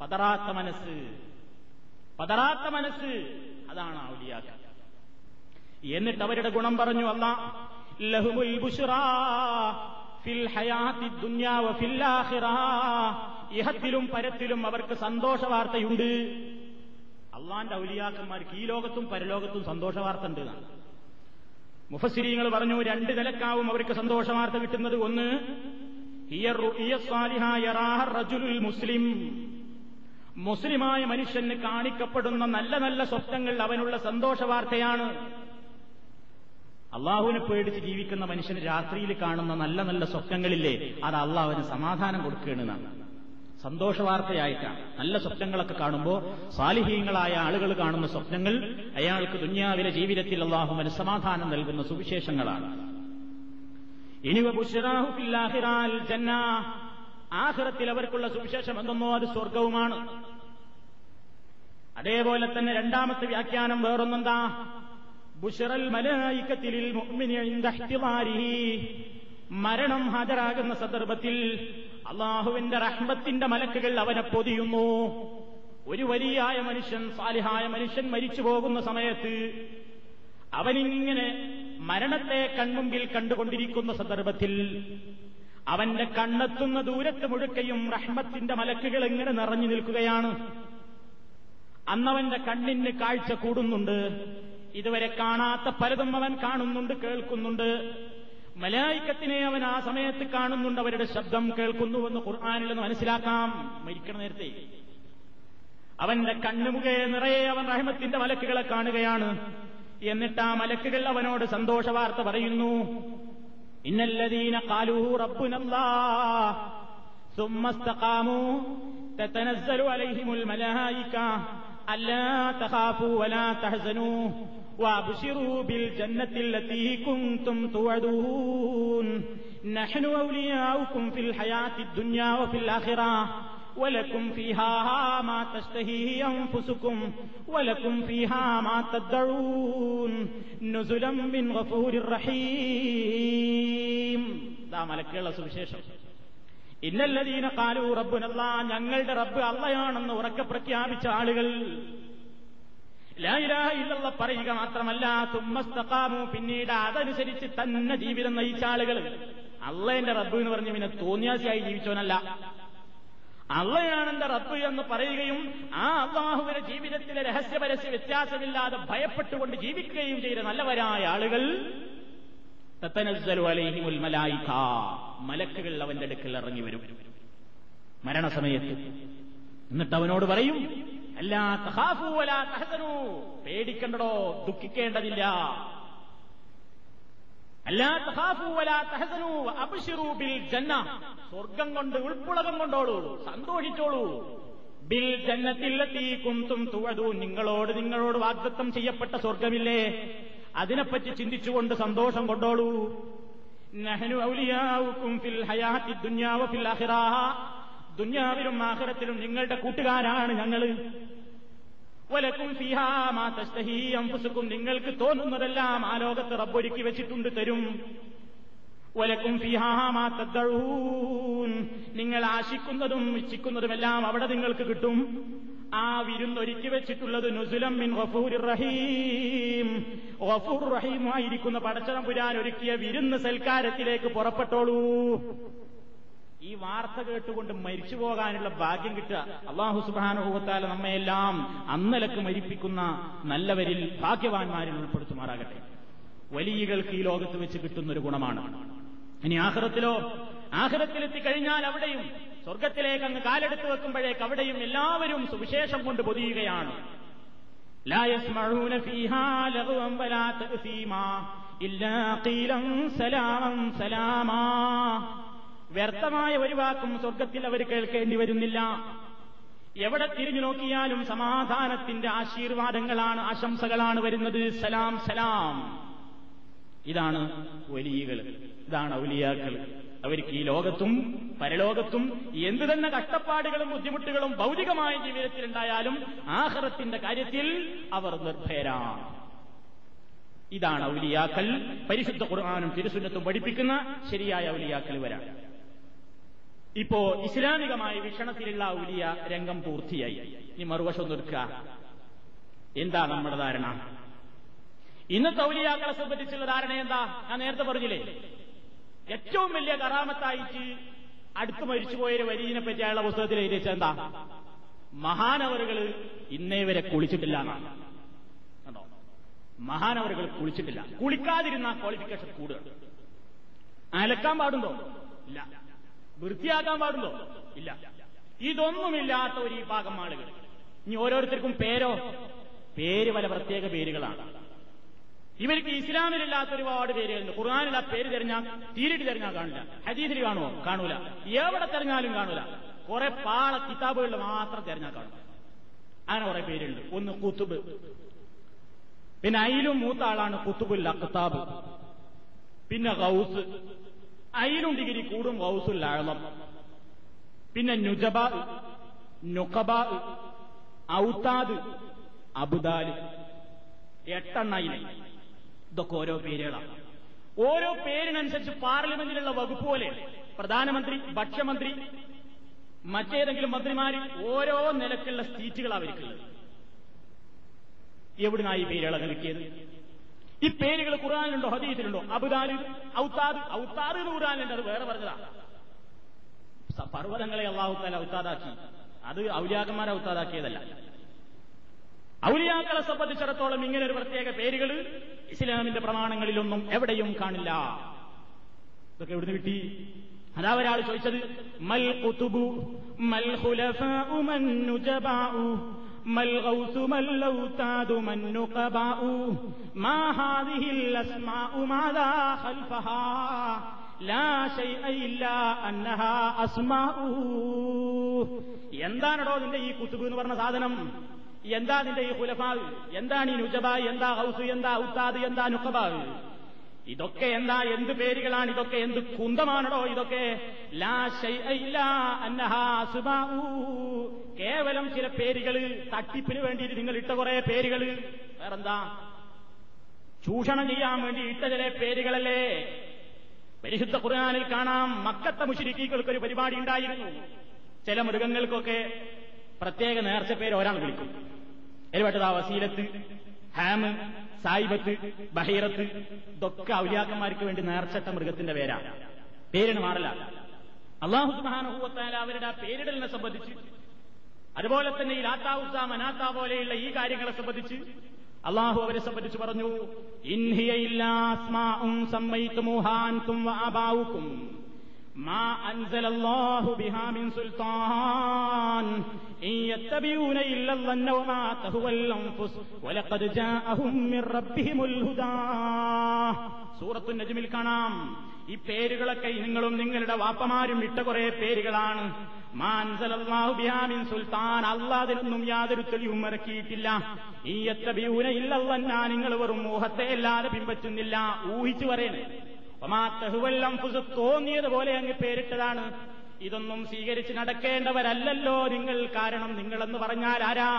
പതറാത്ത മനസ്സ്. പതറാത്ത മനസ്സ്. അതാണ് ഔലിയാക്കൾ. എന്നിട്ട് അവരുടെ ഗുണം പറഞ്ഞു അല്ല ഫിൽ ഇഹത്തിലും പരത്തിലും അവർക്ക് സന്തോഷ വാർത്തയുണ്ട് അള്ളാന്റെ ഔലിയാക്കന്മാർക്ക് ഈ ലോകത്തും പരലോകത്തും സന്തോഷ വാർത്ത ഉണ്ട് എന്നാണ്. മുഫസ്സിരീങ്ങൾ പറഞ്ഞു രണ്ട് നിലക്കാവും അവർക്ക് സന്തോഷവാർത്ത കിട്ടുന്നത് ഒന്ന് മുസ്ലിം. മുസ്ലിമായ മനുഷ്യന് കാണിക്കപ്പെടുന്ന നല്ല നല്ല സ്വപ്നങ്ങൾ അവനുള്ള സന്തോഷ വാർത്തയാണ് അള്ളാഹുവിനെ പേടിച്ച് ജീവിക്കുന്ന മനുഷ്യന് രാത്രിയിൽ കാണുന്ന നല്ല നല്ല സ്വപ്നങ്ങളില്ലേ അത് അള്ളാഹുവിന് സമാധാനം കൊടുക്കുകയാണ് സന്തോഷ വാർത്തയായിട്ടാണ് നല്ല സ്വപ്നങ്ങളൊക്കെ കാണുമ്പോൾ സാലിഹീങ്ങളായ ആളുകൾ കാണുന്ന സ്വപ്നങ്ങൾ അയാൾക്ക് ദുന്യാവിലെ ജീവിതത്തിൽ അള്ളാഹു മനസ്സമാധാനം നൽകുന്ന സുവിശേഷങ്ങളാണ്. ഇനിവ ജന്ന. ആഖിറത്തിൽ അവർക്കുള്ള സുവിശേഷം എന്തെന്നോ അത് സ്വർഗവുമാണ് അതേപോലെ തന്നെ രണ്ടാമത്തെ വ്യാഖ്യാനം വേറൊന്നെന്താ? ബുഷറൽ ഇഹ്തിദാരിഹി. മരണം ഹാജരാകുന്ന സന്ദർഭത്തിൽ അള്ളാഹുവിന്റെ റഹ്മത്തിന്റെ മലക്കുകൾ അവനെ പൊതിയുന്നു. ഒരു വലിയായ മനുഷ്യൻ സാലിഹായ മനുഷ്യൻ മരിച്ചു പോകുന്ന സമയത്ത് അവനിങ്ങനെ മരണത്തെ കൺമുമ്പിൽ കണ്ടുകൊണ്ടിരിക്കുന്ന സന്ദർഭത്തിൽ അവന്റെ കണ്ണെത്തുന്ന ദൂരത്ത് മുഴുക്കയും റഹ്മത്തിന്റെ മലക്കുകൾ ഇങ്ങനെ നിറഞ്ഞു നിൽക്കുകയാണ്. അന്നവന്റെ കണ്ണിന് കാഴ്ച കൂടുന്നുണ്ട്. ഇതുവരെ കാണാത്ത പലതും അവൻ കാണുന്നുണ്ട് കേൾക്കുന്നുണ്ട്. മലായിക്കത്തിനെ അവൻ ആ സമയത്ത് കാണുന്നുണ്ട്. അവരുടെ ശബ്ദം കേൾക്കുന്നുവെന്ന് ഖുർആാനിൽ മനസ്സിലാക്കാം. മരിക്കണ നേരത്തെ. അവന്റെ കണ്ണുമുഖേ നിറയെ അവൻ റഹ്മത്തിന്റെ മലക്കുകളെ കാണുകയാണ്. എന്നിട്ട് ആ മലക്കുകൾ അവനോട് സന്തോഷ വാർത്ത പറയുന്നു. ഇന്നല്ലദീന കാലൂ റബ്ബുനല്ലാ സുമ്മസ്തഖാമു തതനസ്സലു അലൈഹിമുൽ മലായിക. ألا تخافوا ولا تحزنوا وأبشروا بالجنة التي كنتم توعدون. نحن أولياؤكم في الحياة الدنيا وفي الآخرة ولكم فيها ما تشتهيه أنفسكم ولكم فيها ما تدعون. نزلا من غفور رحيم. دعم لك الله سبحانه ഇന്നല്ലതീന കാലു റബ്ബുനല്ല ഞങ്ങളുടെ റബ്ബ് അള്ളയാണെന്ന് ഉറക്കെ പ്രഖ്യാപിച്ച ആളുകൾ. ഇല്ലല്ല പറയുക മാത്രമല്ല തുമ്മസ്തക്കാമു പിന്നീട് അതനുസരിച്ച് തന്നെ ജീവിതം നയിച്ച ആളുകൾ. അള്ളേന്റെ റബ്ബ് എന്ന് പറഞ്ഞ് പിന്നെ തോന്നിയാസിയായി ജീവിച്ചവനല്ല. അള്ളയാണെന്റെ റബ്ബ് എന്ന് പറയുകയും ആ അള്ളാഹുവിന്റെ ജീവിതത്തിലെ രഹസ്യപരസ്യ വ്യത്യാസമില്ലാതെ ഭയപ്പെട്ടുകൊണ്ട് ജീവിക്കുകയും ചെയ്ത നല്ലവരായ ആളുകൾ മലക്കുകൾ അവന്റെ അടുക്കൽ ഇറങ്ങി വരും. മരണസമയത്ത്. എന്നിട്ട് അവനോട് പറയും അല്ലാ തഹാഫു തഹസനു. ദുഃഖിക്കേണ്ടതില്ല. അല്ലാ തഹസനു ബിൽ ജന്ന. സ്വർഗം കൊണ്ട് ഉൾപ്പുളകം കൊണ്ടോളൂ സന്തോഷിച്ചോളൂ. ബിൽ ജന്നത്തിലെത്തി കുന്തും തുവതു നിങ്ങളോട് നിങ്ങളോട് വാഗ്ദത്തം ചെയ്യപ്പെട്ട സ്വർഗമില്ലേ? അതിനെപ്പറ്റി ചിന്തിച്ചുകൊണ്ട് സന്തോഷം കൊണ്ടോളൂ. നഹനു ഔലിയാവുക്കും ഫിൽ ഹയാത്തി ദുന്യാവ ഫിൽ അഹിറാഹ ദുന്യാവിലും ആഖിറത്തിലും നിങ്ങളുടെ കൂട്ടുകാരാണ് ഞങ്ങൾ ഒലക്കും ഫിഹാ മാ തസ്തഹീ അൻഫുസുക്കും നിങ്ങൾക്ക് തോന്നുന്നതെല്ലാം ആ ലോകത്ത് റബ്ബൊരുക്കി വെച്ചിട്ടുണ്ട് തരും. വലക്കും ഫിഹാ മാ തദ്ദഊൻ. നിങ്ങൾ ആശിക്കുന്നതും ഇച്ഛിക്കുന്നതുമെല്ലാം അവിടെ നിങ്ങൾക്ക് കിട്ടും. ആ വിരുന്നൊരുക്കി വെച്ചിട്ടുള്ളത് നുസുലം മിൻ ഗഫൂർ റഹീം. ഗഫൂർ റഹീമായിരിക്കുന്ന പടച്ചതം പുരാൻ ഒരുക്കിയ വിരുന്ന് സൽക്കാരത്തിലേക്ക് പുറപ്പെട്ടോളൂ. ഈ വാർത്ത കേട്ടുകൊണ്ട് മരിച്ചു പോകാനുള്ള ഭാഗ്യം കിട്ടുക. അള്ളാഹു സുബാനുഭവത്താല നമ്മയെല്ലാം അന്നലക്ക് മരിപ്പിക്കുന്ന നല്ലവരിൽ ഭാഗ്യവാന്മാരിൽ ഉൾപ്പെടുത്തുമാറാകട്ടെ. വലിയകൾക്ക് ഈ ലോകത്ത് വെച്ച് കിട്ടുന്ന ഒരു ഗുണമാണ്. ഇനി ആഹ്റത്തിലോ? ആഹ്റത്തിലെത്തിക്കഴിഞ്ഞാൽ അവിടെയും സ്വർഗത്തിലേക്ക് അങ്ങ് കാലെടുത്തു വെക്കുമ്പോഴേക്ക് അവിടെയും എല്ലാവരും സുവിശേഷം കൊണ്ട് പൊതിയുകയാണ്. വ്യർത്ഥമായ ഒരു വാക്കും സ്വർഗത്തിൽ അവർ കേൾക്കേണ്ടി വരുന്നില്ല. എവിടെ തിരിഞ്ഞു നോക്കിയാലും സമാധാനത്തിന്റെ ആശീർവാദങ്ങളാണ് ആശംസകളാണ് വരുന്നത്. സലാം സലാം. ഇതാണ് വലിയകൾ ഇതാണ് ഔലിയാക്കൾ. അവർക്ക് ഈ ലോകത്തും പരലോകത്തും എന്തു തന്നെ കഷ്ടപ്പാടുകളും ബുദ്ധിമുട്ടുകളും ഭൗതികമായ ജീവിതത്തിലുണ്ടായാലും ആഹ്റത്തിന്റെ കാര്യത്തിൽ അവർ നിർഭയരാണ്. ഇതാണ് ഔലിയാക്കൽ പരിശുദ്ധ ഖുർആാനും തിരുസുന്നത്തും പഠിപ്പിക്കുന്ന ശരിയായ ഔലിയാക്കൽ വരാണ് ഇപ്പോ ഇസ്ലാമികമായ വീക്ഷണത്തിലുള്ള ഔലിയ രംഗം പൂർത്തിയായി. ഈ മറുവശം നിൽക്കുക എന്താ നമ്മുടെ ധാരണ? ഇന്നത്തെ ഔലിയാക്കളെ സംബന്ധിച്ചുള്ള ധാരണ എന്താ? ഞാൻ നേരത്തെ പറഞ്ഞില്ലേ? ഏറ്റവും വലിയ കറാമത്തായിട്ട് അടുത്ത് മരിച്ചുപോയൊരു വരീനെ പറ്റി അയാളുടെ പുസ്തകത്തിൽ എഴുതിച്ച എന്താ? മഹാനവറുകൾ ഇന്നേ വരെ കുളിച്ചിട്ടില്ല എന്നാണ്. കണ്ടോ? മഹാനവറുകൾ കുളിച്ചിട്ടില്ല. കുളിക്കാതിരുന്ന ക്വാളിഫിക്കേഷൻ കൂടുതൽ അലക്കാൻ പാടുണ്ടോ? ഇല്ല. വൃത്തിയാക്കാൻ പാടുണ്ടോ? ഇല്ല. ഇതൊന്നുമില്ലാത്ത ഒരു ഈ ഭാഗം ആളുകൾ. ഇനി ഓരോരുത്തർക്കും പേരോ? പേര് പല പ്രത്യേക പേരുകളാണ്. ഇവർക്ക് ഇസ്ലാമിലില്ലാത്ത ഒരുപാട് പേരുകളുണ്ട്. ഖുർആാനിൽ ആ പേര് തെരഞ്ഞാൽ തീരിട്ട് തെരഞ്ഞാൽ കാണില്ല. ഹദീദിൽ കാണുമോ കാണൂല. എവിടെ തെരഞ്ഞാലും കാണൂല. കുറെ പാള കിതാബുകളിൽ മാത്രം തെരഞ്ഞാൽ കാണും. അങ്ങനെ കുറെ പേരുണ്ട്. ഒന്ന് കുത്തുബ്. പിന്നെ അയിലും മൂത്ത ആളാണ് കുത്തുബുൽ അഖ്താബ്. പിന്നെ ഗൗസ്. അയിലും ഡിഗ്രി കൂടും ഗൗസുൽ ആളം പിന്നെ നുജബ നുഖബ ഔത്താദ് അബുദാൽ. എട്ടെണ്ണയിലെ ഇതൊക്കെ ഓരോ പേരുകളാണ്. ഓരോ പേരിനനുസരിച്ച് പാർലമെന്റിലുള്ള വകുപ്പ് പോലെ പ്രധാനമന്ത്രി ഭക്ഷ്യമന്ത്രി മറ്റേതെങ്കിലും മന്ത്രിമാർ ഓരോ നിലക്കുള്ള സീറ്റുകൾ അവർക്കുള്ളത് എവിടുന്നാ ഈ പേരുകളൊക്കെ കിട്ടിയത്? ഈ പേരുകൾ ഖുറാനിലുണ്ടോ ഹദീസിലുണ്ടോ? അബുദാൽ ഔത്താദ് ഔത്താദ് എന്ന് ഖുറാനിലുണ്ട് അത് വേറെ പറഞ്ഞതാ. പർവതങ്ങളെ അള്ളാഹുത്താല ഔത്താദാക്കി. അത് ഔലിയാക്കന്മാരെ ഔത്താദാക്കിയതല്ല. ഔലിയാക്കളെ സംബന്ധിച്ചിടത്തോളം ഇങ്ങനെ ഒരു പ്രത്യേക പേരുകൾ ഇസ്ലാമിന്റെ പ്രമാണങ്ങളിലൊന്നും എവിടെയും കാണില്ല. ഇതൊക്കെ എവിടുന്ന് കിട്ടി? അതാ ഒരാൾ ചോദിച്ചത് മൽ കുത്തുബു മൽ മൻ എന്താണടോ നിന്റെ ഈ കുത്തുബ് എന്ന് പറഞ്ഞ സാധനം? എന്താ നിന്റെ ഈ ഹുലഫാവ് എന്താണ് ഈ നുജബാ? എന്താ ഹൗസ് എന്താ ഉത്താദ് എന്താ നുഖബാവ് ഇതൊക്കെ എന്താ? എന്ത് പേരുകളാണ്? ഇതൊക്കെ എന്ത് കുന്തമാണോ ഇതൊക്കെ കേവലം ചില പേരുകൾ തട്ടിപ്പിന് വേണ്ടിയിട്ട് നിങ്ങൾ ഇട്ട കുറെ പേരുകൾ വേറെന്താ? ചൂഷണം ചെയ്യാൻ വേണ്ടി ഇട്ട ചില പേരുകളല്ലേ? പരിശുദ്ധ ഖുർആനിൽ കാണാം മക്കത്ത മുഷരിക്കീകൾക്ക് ഒരു പരിപാടി ഉണ്ടായിരുന്നു. ചില മൃഗങ്ങൾക്കൊക്കെ പ്രത്യേക നേർച്ച പേര് ഒരാൾ വിളിക്കും. എരുവട്ടതാ വസീലത്ത് ഹാമ് സായിബത്ത് ബഹീറത്ത് ഇതൊക്കെ ഔലിയാക്കന്മാർക്ക് വേണ്ടി നേർച്ചട്ട മൃഗത്തിന്റെ പേരാണ് പേരിന് മാറില്ല അള്ളാഹു സുബാനുഭവത്താൽ അവരുടെ ആ പേരിടലിനെ സംബന്ധിച്ച് അതുപോലെ തന്നെ ഈ ലാത്താവുസ മനാത്ത പോലെയുള്ള ഈ കാര്യങ്ങളെ സംബന്ധിച്ച് അള്ളാഹു അവരെ സംബന്ധിച്ച് പറഞ്ഞു വആബാവുക്കും ما أنزل الله بها من سلطان إن يتبعون إلا الظن وما تهوى الأنفس ولقد جاءهم من ربهم الهدى സൂറത്തു നജ്മിൽ കാണാം ഈ പേരുകളൊക്കെ നിങ്ങളും നിങ്ങളുടെ വാപ്പമാരും ഇട്ട കുറെ പേരുകളാണ് മാൻസലല്ലാഹു ബിഹാമിൻ സുൽത്താൻ അള്ളാതിനൊന്നും യാതൊരു തെളിവും ഇറക്കിയിട്ടില്ല ഈ എത്തബിയൂന ഇല്ലവന്നാ നിങ്ങൾ വെറും മോഹത്തെ അല്ലാതെ പിൻപറ്റുന്നില്ല ഊഹിച്ചു പറയണേ ഒമാത്തഹുവെല്ലാം തോന്നിയതുപോലെ അങ്ങ് പേരിട്ടതാണ്. ഇതൊന്നും സ്വീകരിച്ച് നടക്കേണ്ടവരല്ലല്ലോ നിങ്ങൾ. കാരണം നിങ്ങളെന്ന് പറഞ്ഞാൽ ആരാ?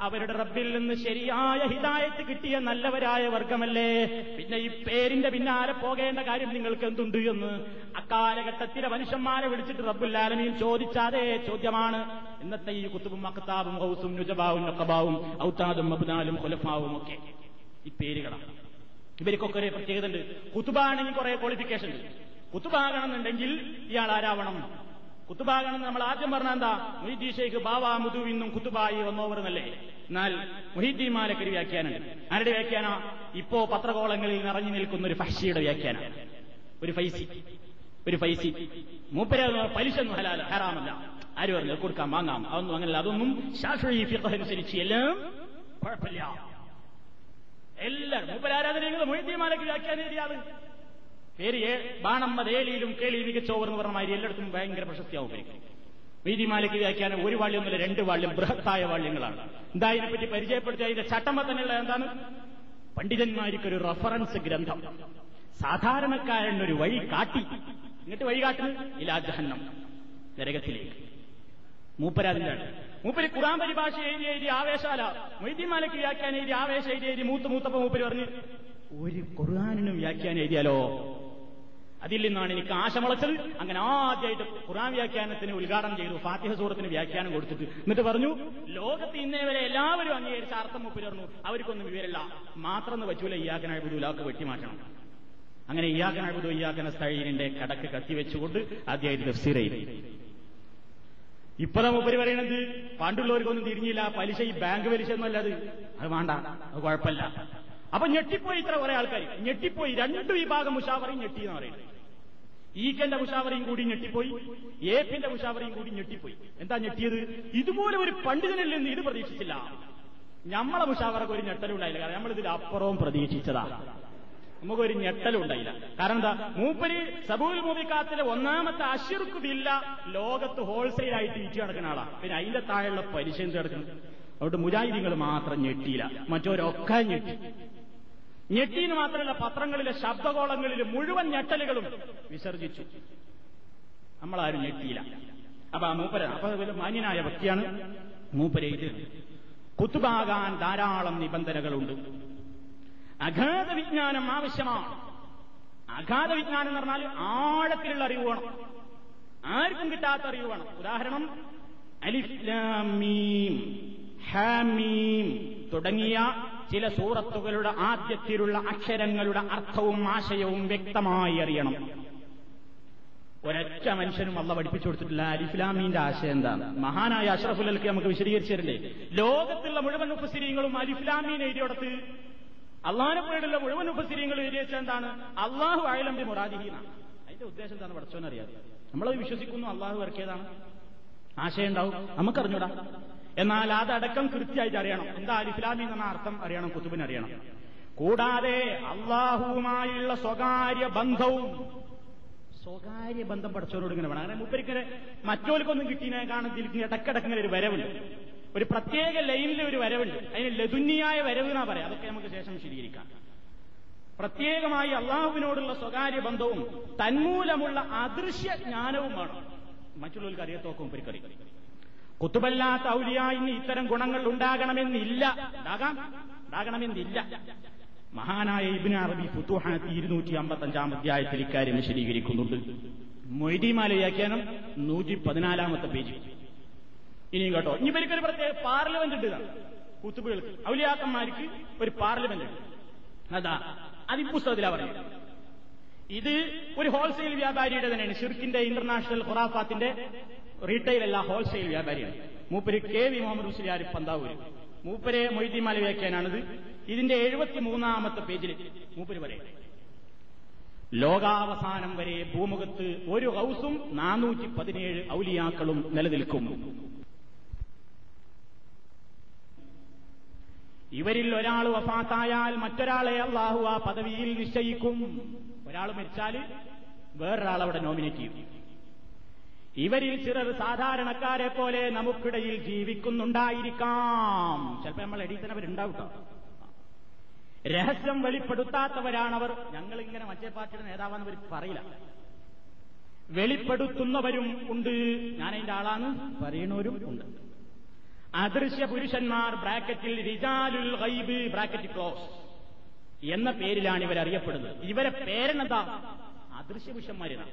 അവരുടെ റബ്ബിൽ നിന്ന് ശരിയായ ഹിതായത്ത് കിട്ടിയ നല്ലവരായ വർഗമല്ലേ? പിന്നെ ഈ പേരിന്റെ പിന്നാലെ പോകേണ്ട കാര്യം നിങ്ങൾക്ക് എന്തുണ്ട് എന്ന്? അക്കാലഘട്ടത്തിലെ മനുഷ്യന്മാരെ വിളിച്ചിട്ട് റബ്ബുല്ലാലമീൻ ചോദിച്ചാതേ ചോദ്യമാണ്. ഇന്നത്തെ ഈ കുത്തുബും അക്താബും ഹൗസും നുജബാവും നക്കബാവും ഔത്താദും മബ്നാലും ഖുലഫാവും ഒക്കെ. ഈ പേരുകളാണ്. ഇവർക്കൊക്കെ ഒരു പ്രത്യേകത ഉണ്ട് കുത്തുബാണെങ്കിൽ കുറെ ക്വാളിഫിക്കേഷൻ ഉണ്ട്. കുത്തുബാകണമെന്നുണ്ടെങ്കിൽ ഇയാൾ ആരാവണം? കുത്തുബാകണം നമ്മൾ ആദ്യം പറഞ്ഞ എന്താ? മുഹിദ്ദീ ഷെയ്ഖ് ബാവാ മുതുവിന്നും കുത്തുബായി വന്നോവർ എന്നല്ലേ എന്നാൽ മൊഹീദ്ദീൻ മാലക്കൊരു വ്യാഖ്യാനമുണ്ട്. ആരുടെ വ്യാഖ്യാന? ഇപ്പോ പത്രകോളങ്ങളിൽ നിറഞ്ഞു നിൽക്കുന്ന ഒരു ഫഷിയുടെ വ്യാഖ്യാനം. ഒരു ഫൈസി. ഒരു ഫൈസി. മൂപ്പര പലിശ ഒന്നും ഹലാല ഹറാമല്ല. ആര് പറഞ്ഞു കൊടുക്കാം വാങ്ങാം. അതൊന്നും അങ്ങനല്ല. അതൊന്നും ശാസ്ത്രീയ അനുസരിച്ച് എല്ലാം കുഴപ്പമില്ല. എല്ലാവരും മൂപ്പരാരാധനകൾ മൊയ്തീമാലയ്ക്ക് വ്യാഖ്യാനം എഴുതിയാൾ പേര് ബാണമ്മ ഏലിയിലും കേളി മികച്ചോവർ എന്ന് പറഞ്ഞ മാതിരി എല്ലായിടത്തും ഭയങ്കര പ്രശസ്തിയാവും പേര് വീതിമാലയ്ക്ക് വ്യാഖ്യാനം ഒരു വാള്യൊന്നുമില്ല രണ്ട് വാള്യം ബൃഹത്തായ വാള്യങ്ങളാണ്. എന്താ ഇതിനെപ്പറ്റി പരിചയപ്പെടുത്തിയ അതിന്റെ ചട്ടമ്മ തന്നെയുള്ള എന്താണ്? പണ്ഡിതന്മാർക്കൊരു റഫറൻസ് ഗ്രന്ഥം. സാധാരണക്കാരനൊരു വഴി കാട്ടി. എന്നിട്ട് വഴി കാട്ടുന്നു? ഇലാ ജഹന്നം നരകത്തിലേക്ക് മൂപ്പരാതിന്റെ മൂപ്പര് ഖുറാൻ പരിഭാഷ എഴുതി എഴുതി ആവേശാല. മൊയ്തീമാലയ്ക്ക് വ്യാഖ്യാനം എഴുതി ആവേശം എഴുതി എഴുതി മൂത്ത് മൂത്തപ്പോ മൂപ്പര് പറഞ്ഞു ഒരു ഖുർആാനിനും വ്യാഖ്യാനം എഴുതിയാലോ? അതിൽ നിന്നാണ് എനിക്ക് ആശ മുളച്ചത് അങ്ങനെ ആദ്യമായിട്ട് ഖുറാൻ വ്യാഖ്യാനത്തിന് ഉദ്ഘാടനം ചെയ്തു. ഫാത്തിഹ സൂറത്തിന് വ്യാഖ്യാനം കൊടുത്തിട്ട്. എന്നിട്ട് പറഞ്ഞു ലോകത്ത് ഇന്നേ വരെ എല്ലാവരും അംഗീകരിച്ച അർത്ഥം പറഞ്ഞു. അവർക്കൊന്നും വിവരമില്ല. മാത്രം പറ്റൂല. ഇയാക്കനായ ബുദുലാക്ക് വെട്ടിമാറ്റണം. അങ്ങനെ ഇയാക്കനായ ബുദു ഇയാക്കന സ്ഥൈര്യന്റെ കടക്ക് കത്തിവെച്ചുകൊണ്ട് ആദ്യമായിട്ട് തഫ്സീർ ഇപ്പതാ മൂപ്പര് പറയണത്. പണ്ടുള്ളവർക്കൊന്നും തിരിഞ്ഞില്ല. പലിശ ഈ ബാങ്ക് പലിശ ഒന്നല്ല അത് വേണ്ട. അത് കുഴപ്പമില്ല. അപ്പൊ ഞെട്ടിപ്പോയി ഇത്ര കുറെ ആൾക്കാർ ഞെട്ടിപ്പോയി. രണ്ട് വിഭാഗം മുഷാവറയും ഞെട്ടി എന്ന് പറയുന്നത്. ഈക്കന്റെ മുഷാവറയും കൂടി ഞെട്ടിപ്പോയി. ഏപ്പിന്റെ മുഷാവറയും കൂടി ഞെട്ടിപ്പോയി. എന്താ ഞെട്ടിയത്? ഇതുപോലെ ഒരു പണ്ഡിതനിൽ നിന്ന് ഇത് പ്രതീക്ഷിച്ചില്ല. നമ്മളെ മുഷാവറക്ക് ഒരു ഞെട്ടലുണ്ടായില്ല. കാരണം നമ്മളിതിൽ അപ്പുറവും പ്രതീക്ഷിച്ചതാ. നമുക്കൊരു ഞെട്ടലുണ്ടായില്ല കാരണം എന്താ? മൂപ്പര് സബൂൽ മൂവിക്കാത്തിലെ ഒന്നാമത്തെ അഷിർക്കുതില്ല ലോകത്ത് ഹോൾസെയിൽ ആയിട്ട് വിറ്റ് കിടക്കുന്ന ആളാ. പിന്നെ അതിന്റെ താഴെയുള്ള പലിശ എന്ത് കിടക്കുന്നു അതുകൊണ്ട് മുജാഹിദികൾ മാത്രം ഞെട്ടിയില്ല. മറ്റോരൊക്കെ ഞെട്ടി. ഞെട്ടിന് മാത്രമല്ല പത്രങ്ങളിലെ ശബ്ദകോളങ്ങളിൽ മുഴുവൻ ഞെട്ടലുകളും വിസർജിച്ചു. നമ്മളാരും ഞെട്ടിയില്ല. അപ്പൊ മൂപ്പര അപ്പൊ മാന്യനായ വ്യക്തിയാണ് മൂപ്പരെ ഇത് കുത്തുബാകാൻ ധാരാളം നിബന്ധനകളുണ്ട്. അഗാധ വിജ്ഞാനം ആവശ്യമാണ്. അഗാധ വിജ്ഞാനം എന്ന് പറഞ്ഞാൽ ആഴത്തിലുള്ള അറിവ് വേണം. ആർക്കും കിട്ടാത്ത അറിവ് വേണം. ഉദാഹരണം അലിഫ് ലാം മീം ഹാമീം തുടങ്ങിയ ചില സൂറത്തുകളുടെ ആദ്യത്തിലുള്ള അക്ഷരങ്ങളുടെ അർത്ഥവും ആശയവും വ്യക്തമായി അറിയണം. ഒരൊറ്റ മനുഷ്യനും അള്ള പഠിപ്പിച്ചു കൊടുത്തിട്ടില്ല. അലിഫ്ലാമീന്റെ ആശയം എന്താണ്? മഹാനായ അഷറഫുലൽക്ക് നമുക്ക് വിശദീകരിച്ചു തരണ്ടേ ലോകത്തുള്ള മുഴുവൻ ഉപസ്ഥിരീങ്ങളും അലിഫ്ലാമീൻ എഴുതിയോടത്ത് അള്ളാഹിനെ പോയിട്ടുള്ള മുഴുവൻ ഉപസ്ഥിരീങ്ങളും എഴുതി വെച്ചാൽ എന്താണ്? അള്ളാഹു ആയാലും മുറാദിഹീനാണ് അതിന്റെ ഉദ്ദേശം എന്താണ് പഠിച്ചോന്നറിയാതെ നമ്മളത് വിശ്വസിക്കുന്നു അള്ളാഹു ഇറക്കിയതാണ്. ആശയം ഉണ്ടാവും. നമുക്കറിഞ്ഞൂടാ. എന്നാൽ അതടക്കം കൃത്യമായിട്ട് അറിയണം. എന്താ അലിഫ്ലാമി എന്ന അർത്ഥം അറിയണം കുത്തുബിന് അറിയണം. കൂടാതെ അള്ളാഹുവുമായുള്ള സ്വകാര്യ ബന്ധവും സ്വകാര്യ ബന്ധം പഠിച്ചവരോട് ഇങ്ങനെ വേണം. അങ്ങനെ മുപ്പരിക്കനെ മറ്റോൽക്കൊന്നും കിട്ടിയതിനെ കാണുന്നതിൽ ഇടക്കിടക്കിങ്ങനെ ഒരു വരവുണ്ട്. ഒരു പ്രത്യേക ലൈനിൽ ഒരു വരവുണ്ട്. അതിന് ലതുന്യായ വരവ് എന്നാ പറയാം. അതൊക്കെ നമുക്ക് ശേഷം വിശദീകരിക്കാം. പ്രത്യേകമായി അള്ളാഹുവിനോടുള്ള സ്വകാര്യ ബന്ധവും തന്മൂലമുള്ള അദൃശ്യ ജ്ഞാനവും വേണം. മറ്റുള്ളവർക്ക് അറിയത്തോക്കും പരിക്കറി കുത്തുബല്ലാത്ത ഔലിയായിന് ഇത്തരം ഗുണങ്ങൾ ഉണ്ടാകണമെന്നില്ല. ഉണ്ടാകാം. ഉണ്ടാകണമെന്നില്ല. മഹാനായ ഇബിന് അറബി പുത്തുഹാനത്തി ഇരുന്നൂറ്റി അമ്പത്തഞ്ചാം അധ്യായത്തിൽ ഇക്കാര്യം വിശദീകരിക്കുന്നുണ്ട്. മൊയ്തിമാല വ്യാഖ്യാനം നൂറ്റി പതിനാലാമത്തെ പേജ്. ഇനിയും കേട്ടോ. ഇനി ഇവർക്കൊരു പ്രത്യേക പാർലമെന്റ് ഉണ്ട് ഇതാണ് കുത്തുബുകൾക്ക്. ഔലിയാക്കന്മാർക്ക് ഒരു പാർലമെന്റ് ഉണ്ട് അതാ അത് ഈ പുസ്തകത്തിലാ പറയുന്നത്. ഇത് ഒരു ഹോൾസെയിൽ വ്യാപാരിയുടെ തന്നെയാണ്. ഷിർക്കിന്റെ ഇന്റർനാഷണൽ ഖുറാഫാത്തിന്റെ റീറ്റെയിൽ അല്ല ഹോൾസെയിൽ വ്യാപാരിയാണ്. മൂപ്പര് കെ വി മുഹമ്മദ് മുസ്ലിയാർ പന്താവൂര്. മൂപ്പരെ മൊയ്തീമാല വ്യാഖ്യാനാണിത്. ഇതിന്റെ എഴുപത്തി മൂന്നാമത്തെ പേജിൽ മൂപ്പര് പറയും. ലോകാവസാനം വരെ ഭൂമുഖത്ത് ഒരു ഹൗസും നാനൂറ്റി പതിനേഴ് ഔലിയാക്കളും നിലനിൽക്കും. ഇവരിൽ ഒരാൾ വഫാത്തായാൽ മറ്റൊരാളെ അള്ളാഹു ആ പദവിയിൽ നിശ്ചയിക്കും. ഒരാൾ മരിച്ചാൽ വേറൊരാളവിടെ നോമിനേറ്റ് ചെയ്യും. ഇവരിൽ ചിലർ സാധാരണക്കാരെ പോലെ നമുക്കിടയിൽ ജീവിക്കുന്നുണ്ടായിരിക്കാം. ചിലപ്പോൾ നമ്മൾ എടീത്തനവരുണ്ടാവും രഹസ്യം വെളിപ്പെടുത്താത്തവരാണവർ. ഞങ്ങൾ ഇങ്ങനെ മറ്റേ പാർട്ടിയുടെ നേതാവെന്നവർ പറയില്ല. വെളിപ്പെടുത്തുന്നവരും ഉണ്ട്. ഞാനതിന്റെ ആളാണ്. പറയുന്നവരും ഉണ്ട്. അദൃശ്യ പുരുഷന്മാർ ബ്രാക്കറ്റിൽ റിജാലുൽ ഖൈബ് ബ്രാക്കറ്റ് ക്ലോസ്. എന്ന പേരിലാണ് ഇവർ അറിയപ്പെടുന്നത്. ഇവരെ പേരെന്താ അദൃശ്യ പുരുഷന്മാരാണ്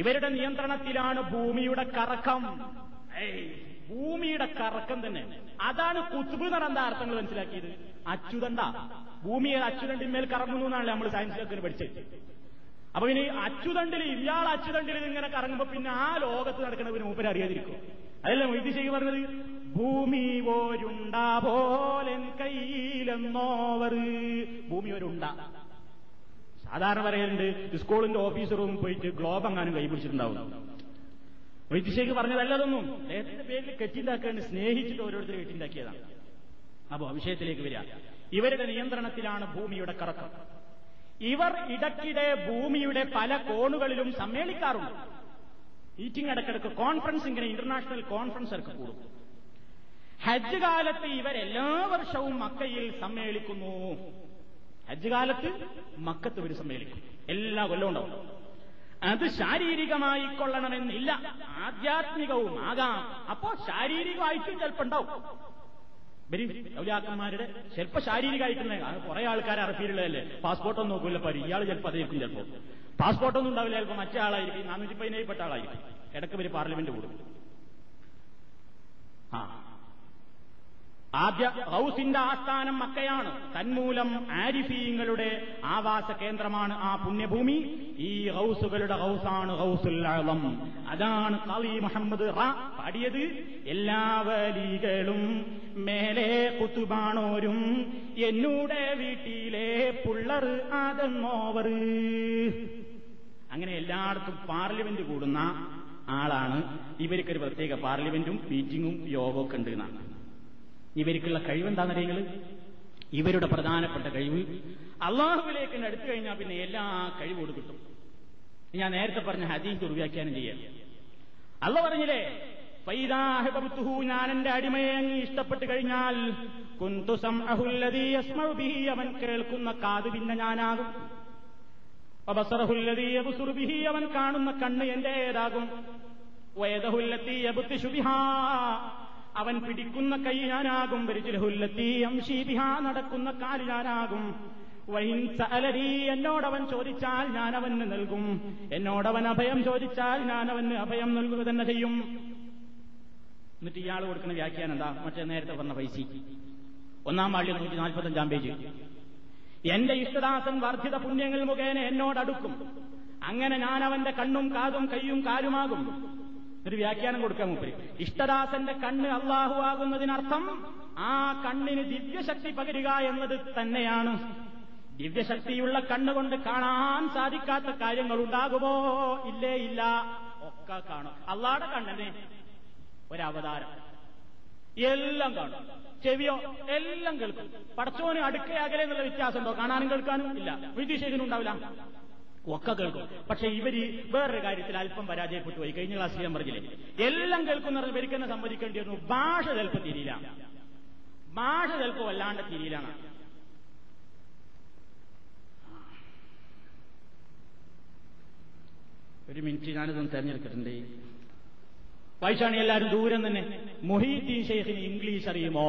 ഇവരുടെ നിയന്ത്രണത്തിലാണ് ഭൂമിയുടെ കറക്കം. ഭൂമിയുടെ കറക്കം തന്നെ. അതാണ് കുത്തുബ് എന്താ അർത്ഥങ്ങൾ മനസ്സിലാക്കിയത്. അച്യുതണ്ട ഭൂമിയെ അച്യുതണ്ടിന്മേൽ കറങ്ങുന്നു എന്നാണ് നമ്മൾ സയൻസിലൊക്കെ പഠിച്ചത്. അപ്പൊ ഇനി അച്യുതണ്ടിൽ ഇയാൾ അച്യുതണ്ടിൽ ഇങ്ങനെ കറങ്ങുമ്പോ പിന്നെ ആ ലോകത്ത് നടക്കണവന് മൂപ്പര് അറിയാതിരിക്കും അതല്ല മൊയ്തി ശരി പറഞ്ഞത്. ഭൂമി പോരുണ്ട പോലൻ കയ്യിലെന്നോവർ. ഭൂമി ഒരുണ്ട. സാധാരണ പറയലുണ്ട് സ്കൂളിന്റെ ഓഫീസ് റൂമിൽ പോയിട്ട് ഗ്ലോബ് എങ്ങാനും കൈപിടിച്ചിട്ടുണ്ടാവും വൈദ്യശേഖ് പറഞ്ഞതല്ലതൊന്നും അദ്ദേഹത്തിന്റെ പേരിൽ കെട്ടിണ്ടാക്കാണ്ട് സ്നേഹിച്ചിട്ട് ഓരോരുത്തർ കെട്ടിണ്ടാക്കിയതാണ്. അപ്പോ വിഷയത്തിലേക്ക് വരിക. ഇവരുടെ നിയന്ത്രണത്തിലാണ് ഭൂമിയുടെ കറക്കം. ഇവർ ഇടയ്ക്കിടെ ഭൂമിയുടെ പല കോണുകളിലും സമ്മേളിക്കാറുണ്ട്. മീറ്റിംഗ് ഇടക്കിടക്ക് കോൺഫറൻസ് ഇങ്ങനെ ഇന്റർനാഷണൽ കോൺഫറൻസ് ഒക്കെ കൂടും. ഹജ്ജ് കാലത്ത് ഇവരെല്ലാ വർഷവും മക്കയിൽ സമ്മേളിക്കുന്നു. ഹജ്ജ് കാലത്ത് മക്കത്ത് ഇവർ സമ്മേളിക്കും. എല്ലാ കൊല്ലവും ഉണ്ടാവും. അത് ശാരീരികമായി കൊള്ളണമെന്നില്ല. ആധ്യാത്മികവും ആകാം. അപ്പോ ശാരീരികമായിട്ടും ചിലപ്പോ ഉണ്ടാവും. ഔലിയാക്കന്മാരുടെ ചിലപ്പോ ശാരീരികമായിട്ടുള്ള കുറെ ആൾക്കാർ അറഫീലുള്ളതല്ലേ? പാസ്പോർട്ടൊന്നും നോക്കൂല പരി ഇയാൾ ചിലപ്പോൾ അതായിരിക്കും ചിലപ്പോ. പാസ്പോർട്ടൊന്നും ഉണ്ടാവില്ല. ചിലപ്പോൾ മറ്റേ ആളായിരിക്കും. നാനൂറ്റി പതിനേഴ് ആളായിരിക്കും. ഇടയ്ക്ക് ഇവർ പാർലമെന്റ് കൂടും. ആ. ആദ്യ ഹൗസിന്റെ ആസ്ഥാനം മക്കയാണ്. തന്മൂലം ആരിഫീങ്ങളുടെ ആവാസ കേന്ദ്രമാണ് ആ പുണ്യഭൂമി. ഈ ഹൗസുകളുടെ ഹൗസാണ് ഹൗസുൽ ആളം അതാണ് കളി മുഹമ്മദ് റാ പാടിയത്. എല്ലാ വലികളും മേലെ കുത്തുബാണോരും എന്നൂടെ വീട്ടിലെ പുള്ളർ ആദന്നോവർ അങ്ങനെ എല്ലായിടത്തും പാർലമെന്റ് കൂടുന്ന ആളാണ്. ഇവർക്ക് ഒരു പ്രത്യേക പാർലമെന്റും യോഗവും ഒക്കെ ഉണ്ട് എന്നാണ്. ഇവർക്കുള്ള കഴിവെന്താണെന്നറിയങ്ങൾ ഇവരുടെ പ്രധാനപ്പെട്ട കഴിവ്. അള്ളാഹുവിലേക്ക് അടുത്തു കഴിഞ്ഞാൽ പിന്നെ എല്ലാ കഴിവോട് കിട്ടും. ഞാൻ നേരത്തെ പറഞ്ഞ ഹദീസ് ദുർവ്യാഖ്യാനം ചെയ്യാം അല്ല പറഞ്ഞില്ലേ ഫൈദാഹിബത്തുഹു ഞാൻ എന്റെ അടിമയെ അങ്ങ് ഇഷ്ടപ്പെട്ട് കഴിഞ്ഞാൽ കുന്തുസം സംഅഹുല്ലദീ യസ്മഉ ബിഹി അവൻ കേൾക്കുന്ന കാത് പിന്നെ ഞാനാകും. അവൻ കാണുന്ന കണ്ണ് എന്റേതാകും. അവൻ പിടിക്കുന്ന കൈ ഞാനാകും. നടക്കുന്ന കാൽ ഞാനാകും. എന്നോടവൻ ചോദിച്ചാൽ ഞാൻ അവന് നൽകും. എന്നോടവൻ അഭയം ചോദിച്ചാൽ ഞാൻ അവന് അഭയം നൽകുക തന്നെ ചെയ്യും. എന്നിട്ട് ഇയാൾ കൊടുക്കുന്ന വ്യാഖ്യാനം എന്താ? മറ്റേ നേരത്തെ പറഞ്ഞ പൈസ. ഒന്നാം വാള്യം നൂറ്റി നാൽപ്പത്തഞ്ചാം പേജ്. എന്റെ ഇഷ്ടദാസൻ വർദ്ധിത പുണ്യങ്ങൾ മുഖേന എന്നോടടുക്കും. അങ്ങനെ ഞാൻ അവന്റെ കണ്ണും കാതും കൈയും കാലുമാകും. ഒരു വ്യാഖ്യാനം കൊടുക്കാൻ മുപ്പേ ഇഷ്ടദാസന്റെ കണ്ണ് അള്ളാഹു ആകുന്നതിനർത്ഥം ആ കണ്ണിന് ദിവ്യശക്തി പകരുക എന്നത് തന്നെയാണ്. ദിവ്യശക്തിയുള്ള കണ്ണുകൊണ്ട് കാണാൻ സാധിക്കാത്ത കാര്യങ്ങൾ ഉണ്ടാകുമോ? ഇല്ലേ ഇല്ല. ഒക്കെ കാണും. അള്ളാടെ കണ്ണിന് ഒരവതാരം എല്ലാം കാണും. ചെവിയോ? എല്ലാം കേൾക്കും. പടച്ചോന് അടുക്കയാകലെ എന്നുള്ള വ്യത്യാസമുണ്ടോ? കാണാനും കേൾക്കാനും ഇല്ല. വിദ്യശേഖനും ഉണ്ടാവില്ല. ഒക്കെ കേൾക്കും. പക്ഷെ ഇവർ വേറൊരു കാര്യത്തിൽ അല്പം പരാജയപ്പെട്ടു പോയി. കഴിഞ്ഞ ക്ലാസ്സിൽ ഞാൻ പറഞ്ഞില്ലേ? എല്ലാം കേൾക്കുന്ന ഇവർക്കെന്നെ സമ്മതിക്കേണ്ടി വരുന്നു. ഭാഷ ചിലപ്പോൾ തിരിയില്ല. ഭാഷ ചിലപ്പോൾ വല്ലാണ്ട് തിരിയിലാണ്. ഒരു മിനിറ്റ് ഞാനിതൊന്ന് തെരഞ്ഞെടുത്തിട്ടുണ്ട്. വായിച്ചാണ് എല്ലാവരും ദൂരം തന്നെ മൊഹീദ്ദീൻ ഷെയ്ഖിന് ഇംഗ്ലീഷ് അറിയുമോ?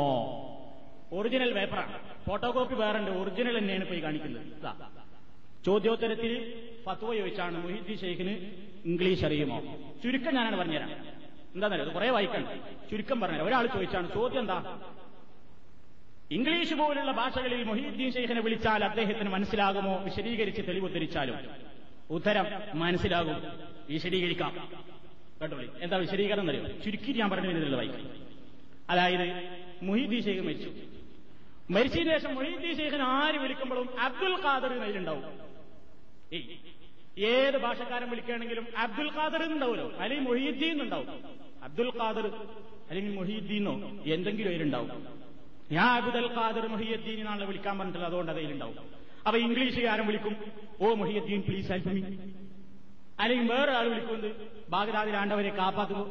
ഒറിജിനൽ പേപ്പറാണ് ഫോട്ടോ കോപ്പി വേറുണ്ട്. ഒറിജിനൽ തന്നെയാണ് പോയി കാണിക്കുന്നത്. ചോദ്യോത്തരത്തിൽ ഫത്വ ചോദിച്ചാണ് മൊഹീദ്ദീൻ ഷെയ്ഖിന് ഇംഗ്ലീഷ് അറിയുമോ? ചുരുക്കം ഞാനാണ് പറഞ്ഞുതരാം. എന്താണെന്നറിയോ കുറെ വായിക്കണ്ട ചുരുക്കം പറഞ്ഞു ഒരാൾ ചോദിച്ചാണ് ചോദ്യം എന്താ? ഇംഗ്ലീഷ് പോലുള്ള ഭാഷകളിൽ മൊഹീദ്ദീൻ ഷെയ്ഖിനെ വിളിച്ചാൽ അദ്ദേഹത്തിന് മനസ്സിലാകുമോ? വിശദീകരിച്ച് തെളിവുദ്ധരിച്ചാലും ഉത്തരം മനസ്സിലാകും. വിശദീകരിക്കാം. കേട്ടോളി എന്താ വിശദീകരണം എന്നറിയോ ചുരുക്കി ഞാൻ പറഞ്ഞു വരുന്നില്ല വായിക്കും അതായത് മുഹീദ്ദീൻ ഷെയ്ഖ് മരിച്ചു. മരിച്ചതിന് ശേഷം മുഹീദ് ഷെയ്ഖിന് ആര് വിളിക്കുമ്പോഴും അബ്ദുൽ ഖാദർ ഏയ്. ഏത് ഭാഷക്കാരൻ വിളിക്കുകയാണെങ്കിലും അബ്ദുൽ ഖാദർ ഉണ്ടാവുമല്ലോ അല്ലെങ്കിൽ മൊഹീദ്ദീൻ ഉണ്ടാവും അബ്ദുൽ ഖാദർ അല്ലെങ്കിൽ മൊഹീദ്ദീനോ എന്തെങ്കിലും അതിലുണ്ടാവും. ഞാൻ അബ്ദുൽ ഖാദർ മൊഹിയുദ്ദീൻ എന്നാണല്ലോ വിളിക്കാൻ പറഞ്ഞിട്ടുള്ളത് അതുകൊണ്ട് അതിലുണ്ടാവും. അപ്പൊ ഇംഗ്ലീഷുകാരൻ വിളിക്കും oh Mohiuddin please help me അല്ലെങ്കിൽ വേറെ ആൾ വിളിക്കുന്നത് ബാഗ്ദാദിൽ ആണ്ടവരെ കാപ്പാക്കുന്നു.